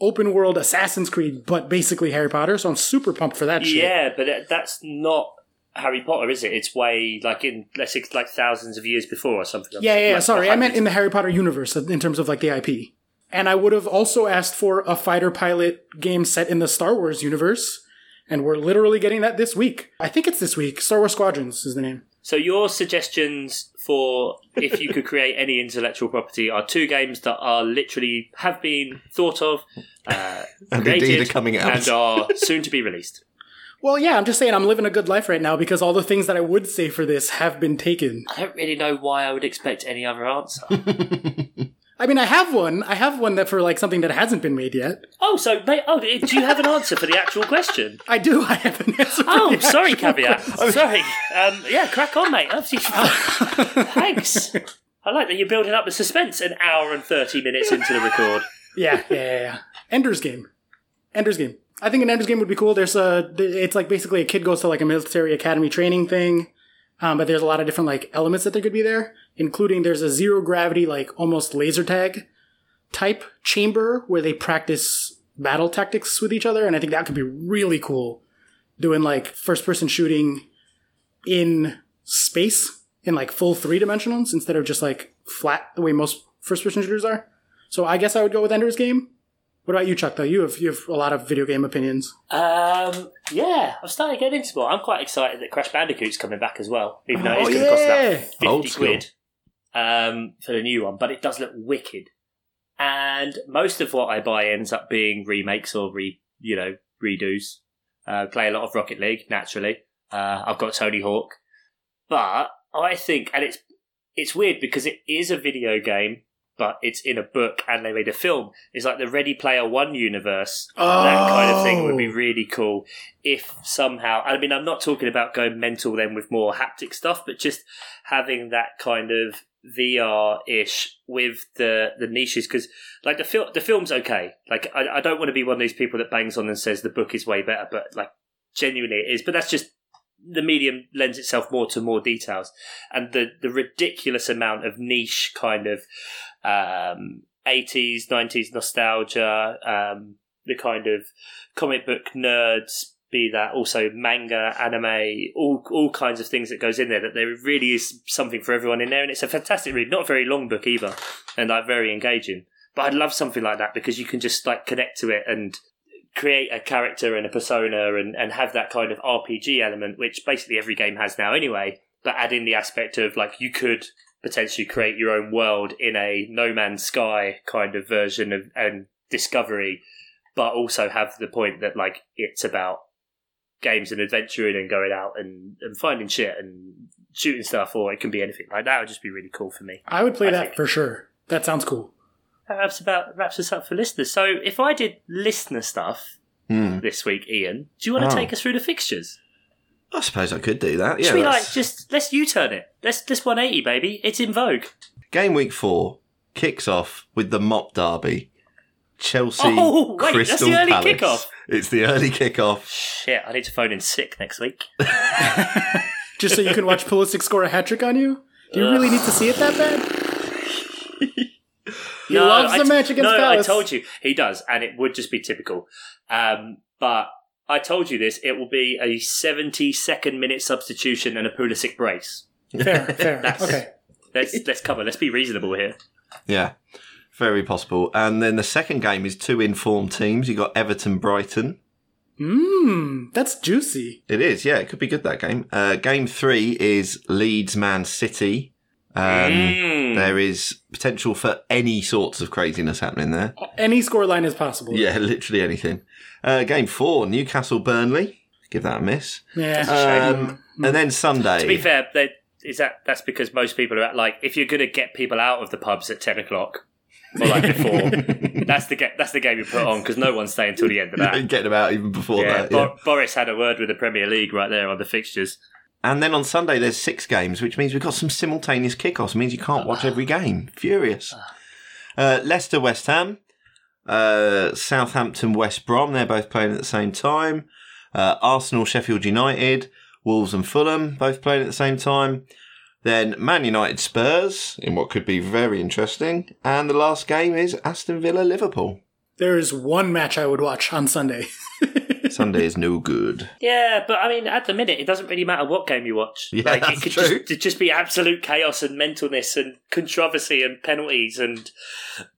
Speaker 1: open world Assassin's Creed, but basically Harry Potter. So I'm super pumped for that shit.
Speaker 3: Yeah, but that's not Harry Potter, is it? It's way like in let's say like thousands of years before or something.
Speaker 1: Yeah, yeah, yeah.
Speaker 3: Like,
Speaker 1: Sorry, I meant in the Harry Potter universe in terms of like the IP. And I would have also asked for a fighter pilot game set in the Star Wars universe. And we're literally getting that this week. I think it's this week. Star Wars Squadrons is the name.
Speaker 3: So your suggestions for if you could create any intellectual property are two games that are literally have been thought of, uh,
Speaker 5: And
Speaker 3: created,
Speaker 5: indeed are coming out.
Speaker 3: and are soon to be released.
Speaker 1: Well, yeah, I'm just saying I'm living a good life right now because all the things that I would say for this have been taken.
Speaker 3: I don't really know why I would expect any other answer.
Speaker 1: I mean, I have one. I have one that for like something that hasn't been made yet.
Speaker 3: oh, so mate, oh, do you have an answer for the actual question?
Speaker 1: I do. I have an answer. for
Speaker 3: Oh,
Speaker 1: the
Speaker 3: sorry,
Speaker 1: actual
Speaker 3: caveat.
Speaker 1: question.
Speaker 3: Sorry. Um, yeah, crack on, mate. Thanks. I like that you're building up the suspense an hour and 30 minutes into the record.
Speaker 1: Yeah, yeah, yeah, yeah. Ender's Game. Ender's Game. I think an Ender's Game would be cool. There's a, it's like basically a kid goes to like a military academy training thing, um, but there's a lot of different like elements that there could be there, including there's a zero gravity like almost laser tag type chamber where they practice battle tactics with each other, and I think that could be really cool. Doing like first person shooting in space in like full three dimensionals instead of just like flat the way most first person shooters are. So I guess I would go with Ender's Game. What about you, Chuck? Though you have you have a lot of video game opinions.
Speaker 3: Um, yeah, I'm starting to get into more. I'm quite excited that Crash Bandicoot's coming back as well, even though
Speaker 1: Oh,
Speaker 3: it's going to cost
Speaker 1: yeah.
Speaker 3: about 50
Speaker 5: Old school.
Speaker 3: quid um, for the new one, but it does look wicked. And most of what I buy ends up being remakes or re, you know, redos. Uh, play a lot of Rocket League, naturally. Uh, I've got Tony Hawk, but I think, and it's it's weird because it is a video game, but it's in a book and they made a film. It's like the Ready Player One universe. That kind of thing would be
Speaker 1: Oh.
Speaker 3: really cool if somehow. I mean, I'm not talking about going mental then with more haptic stuff, but just having that kind of VR ish with the the niches because like the film the film's okay. Like I, I don't want to be one of these people that bangs on and says the book is way better, but like genuinely it is. But that's just the medium lends itself more to more details and the the ridiculous amount of niche kind of um 80s 90s nostalgia um the kind of comic book nerds be that also manga anime all all kinds of things that goes in there that there really is something for everyone in there and it's a fantastic read. Not a very long book either and like very engaging but i'd love something like that because you can just like connect to it and create a character and a persona and, and have that kind of RPG element, which basically every game has now anyway, but add in the aspect of like you could potentially create your own world in a No Man's Sky kind of version of and discovery, but also have the point that like it's about games and adventuring and going out and, and finding shit and shooting stuff, or it can be anything like that. Would just be really cool for me.
Speaker 1: I would play
Speaker 3: I
Speaker 1: that
Speaker 3: think-
Speaker 1: for sure. That sounds cool.
Speaker 3: That wraps about wraps us up for listeners. So if I did listener stuff
Speaker 2: Hmm.
Speaker 3: this week, Ian, do you want to
Speaker 2: Oh.
Speaker 3: take us through the fixtures?
Speaker 2: I suppose I could do that. Yeah.
Speaker 3: Should we like just let's U turn it? Let's let's 180, baby. It's in vogue.
Speaker 2: Game week four kicks off with the mop derby. Chelsea.
Speaker 3: Oh, wait, that's the early
Speaker 2: Palace.
Speaker 3: kickoff.
Speaker 2: It's the early kickoff.
Speaker 3: Shit, I need to phone in sick next week.
Speaker 1: Just so you can watch Pulisic score a hat trick on you? Do you really need to see it that bad? He loves
Speaker 3: I
Speaker 1: the
Speaker 3: t-
Speaker 1: match against
Speaker 3: No,
Speaker 1: Palace.
Speaker 3: I told you he does, and it would just be typical. Um, but I told you this. It will be a 72nd minute substitution and a Pulisic brace.
Speaker 1: Fair, fair.
Speaker 3: That's-
Speaker 1: okay.
Speaker 3: Let's let's cover. Let's be reasonable here.
Speaker 2: Yeah, very possible. And then the second game is two informed teams. You got Everton, Brighton.
Speaker 1: Mmm, that's juicy.
Speaker 2: It is, yeah. It could be good that game. Uh, game three is Leeds, Man City. Um,
Speaker 3: Mm.
Speaker 2: There is potential for any sorts of craziness happening there.
Speaker 1: Any scoreline is possible.
Speaker 2: Yeah, literally anything. Uh, game four, Newcastle, Burnley. Give that a miss.
Speaker 1: Yeah.
Speaker 2: Um, and then Sunday.
Speaker 3: To be fair, they, is that that's because most people are at like if you're going to get people out of the pubs at ten o'clock or like before, that's the ga- that's the game you put on because no one's staying until the end of that.
Speaker 2: Get them out even before
Speaker 3: Yeah,
Speaker 2: that. yeah.
Speaker 3: Bo- Boris had a word with the Premier League right there on the fixtures.
Speaker 2: And then on Sunday, there's six games, which means we've got some simultaneous kickoffs. It means you can't watch every game. Furious. Uh, Leicester, West Ham. Uh, Southampton, West Brom. They're both playing at the same time. Uh, Arsenal, Sheffield United. Wolves and Fulham, both playing at the same time. Then Man United, Spurs, in what could be very interesting. And the last game is Aston Villa, Liverpool.
Speaker 1: There is one match I would watch on Sunday.
Speaker 2: Sunday is no good.
Speaker 3: Yeah, but I mean, at the minute, it doesn't really matter what game you watch.
Speaker 2: Yeah,
Speaker 3: like,
Speaker 2: that's
Speaker 3: it could
Speaker 2: true.
Speaker 3: just it'd just be absolute chaos and mentalness and controversy and penalties and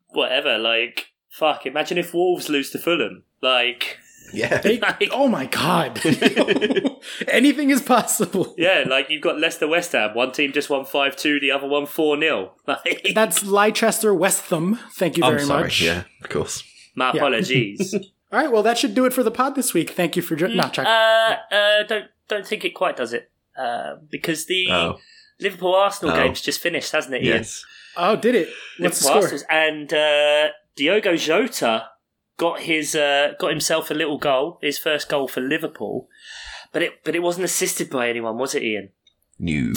Speaker 3: whatever. Like, fuck, imagine if Wolves lose to Fulham. Like,
Speaker 2: Yeah.
Speaker 1: They-
Speaker 3: Like-
Speaker 1: oh my god. Anything is possible.
Speaker 3: yeah, like you've got Leicester West Ham. One team just won 5 2, the other one 4 0. Like,
Speaker 1: That's Leicester Westham. Thank you very
Speaker 2: I'm sorry.
Speaker 1: much.
Speaker 2: Yeah, of course.
Speaker 3: my
Speaker 1: Yeah.
Speaker 3: apologies.
Speaker 1: All right, well, that should do it for the pod this week. Thank you for jo- not check.
Speaker 3: uh, uh, don't, don't think it quite does it. Uh, because the
Speaker 2: Oh,
Speaker 3: Liverpool Arsenal
Speaker 2: Oh.
Speaker 3: game's just finished, hasn't it, Ian?
Speaker 2: yes.
Speaker 1: oh, did it? What's the
Speaker 3: Liverpool
Speaker 1: score?
Speaker 3: Arsenal's- And uh, Diogo Jota got his uh, got himself a little goal, his first goal for Liverpool. But it but it wasn't assisted by anyone, was it, Ian?
Speaker 2: New.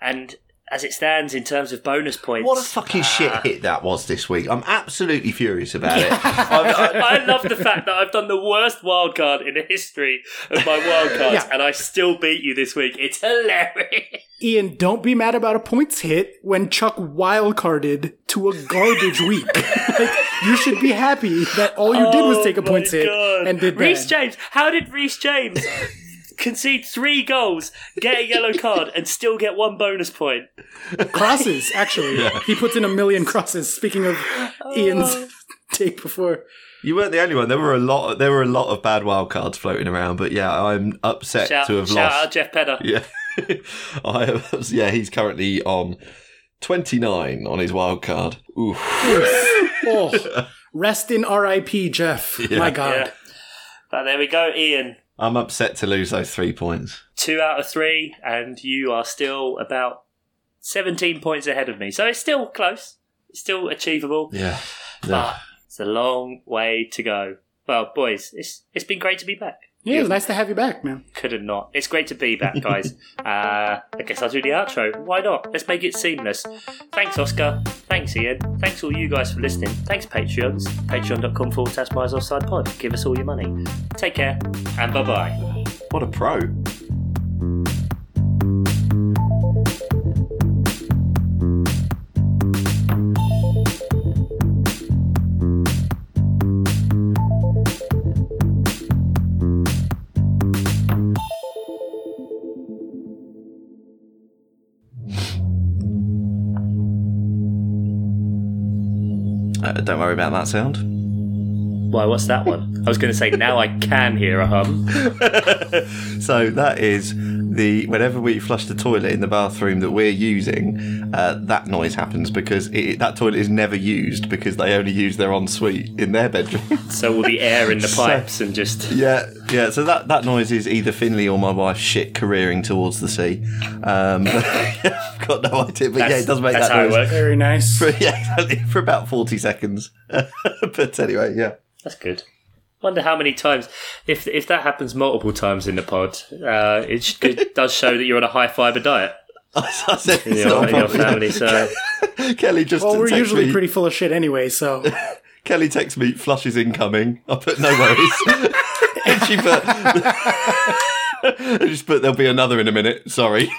Speaker 3: And as it stands in terms of bonus points,
Speaker 2: What a fucking shit
Speaker 3: uh,
Speaker 2: hit that was this week. I'm absolutely furious about it. I, I,
Speaker 3: I love the fact that I've done the worst wild card in the history of my wild cards,
Speaker 1: Yeah.
Speaker 3: and I still beat you this week. It's hilarious.
Speaker 1: Ian, don't be mad about a points hit when Chuck wild carded to a garbage week. like, you should be happy that all you did was
Speaker 3: Oh
Speaker 1: take a
Speaker 3: my
Speaker 1: points hit and did
Speaker 3: Reece
Speaker 1: bad.
Speaker 3: James. How did Reece James concede three goals, get a yellow card, and still get one bonus point?
Speaker 1: crosses, actually. He puts in a million crosses. Speaking of oh. Ian's take before.
Speaker 2: you weren't the only one. There were a lot. There were a lot of bad wild cards floating around. But yeah, I'm upset
Speaker 3: Shout,
Speaker 2: to have
Speaker 3: shout
Speaker 2: lost.
Speaker 3: out Jeff Pedder.
Speaker 2: Yeah, I have, yeah. He's currently on 29 on his wild card. Oof.
Speaker 1: Oh, rest in RIP, Jeff. My God.
Speaker 3: Yeah. But there we go, Ian.
Speaker 2: I'm upset to lose those three points.
Speaker 3: Two out of three, and you are still about 17 points ahead of me. So it's still close. It's still achievable,
Speaker 2: Yeah.
Speaker 3: but it's a long way to go. Well, boys, it's it's been great to be back.
Speaker 1: Yeah, it's nice to have you back, man.
Speaker 3: Could have not. It's great to be back, guys. uh, I guess I'll do the outro. Why not? Let's make it seamless. Thanks, Oscar. Thanks, Ian. Thanks, all you guys, for listening. Thanks, Patreons. Patreon.com forward slash Miles Offside Pod. Give us all your money. Take care, and bye bye.
Speaker 2: What a pro. Don't worry about that sound.
Speaker 3: Why, what's that one? I was going to say, now I can hear a hum.
Speaker 2: so that is the whenever we flush the toilet in the bathroom that we're using, uh, that noise happens because it, that toilet is never used because they only use their ensuite in their bedroom.
Speaker 3: So all the air in the
Speaker 2: So-
Speaker 3: pipes and just.
Speaker 2: yeah, yeah. So that that noise is either Finley or my wife's shit careering towards the sea. Um, I've got no idea, but yeah, it does make
Speaker 3: that's
Speaker 2: that
Speaker 3: how it
Speaker 2: noise.
Speaker 3: works.
Speaker 1: Very nice.
Speaker 2: For, yeah, exactly, for about forty seconds. but anyway, yeah.
Speaker 3: That's good. Wonder how many times, if if that happens multiple times in the pod, uh, it, sh- it does show that you're on a high fiber diet
Speaker 2: I said
Speaker 3: in your, in your family. So
Speaker 2: Kelly just
Speaker 1: Well, we're usually
Speaker 2: me-
Speaker 1: pretty full of shit anyway, so
Speaker 2: Kelly texts me, flush is incoming. I put no worries. and she put, I just put, there'll be another in a minute. Sorry.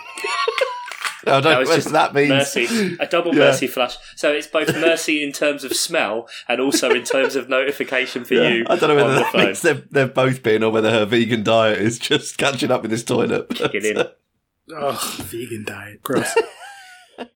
Speaker 2: I don't know
Speaker 3: was
Speaker 2: what
Speaker 3: just
Speaker 2: that means.
Speaker 3: mercy, a double
Speaker 2: Yeah.
Speaker 3: mercy flush. So it's both mercy in terms of smell and also in terms of notification for
Speaker 2: Yeah,
Speaker 3: you.
Speaker 2: I don't know
Speaker 3: on
Speaker 2: whether
Speaker 3: the
Speaker 2: that means they've, they've both been or whether her vegan diet is just catching up with this toilet.
Speaker 3: Get in.
Speaker 1: ugh, vegan diet, gross.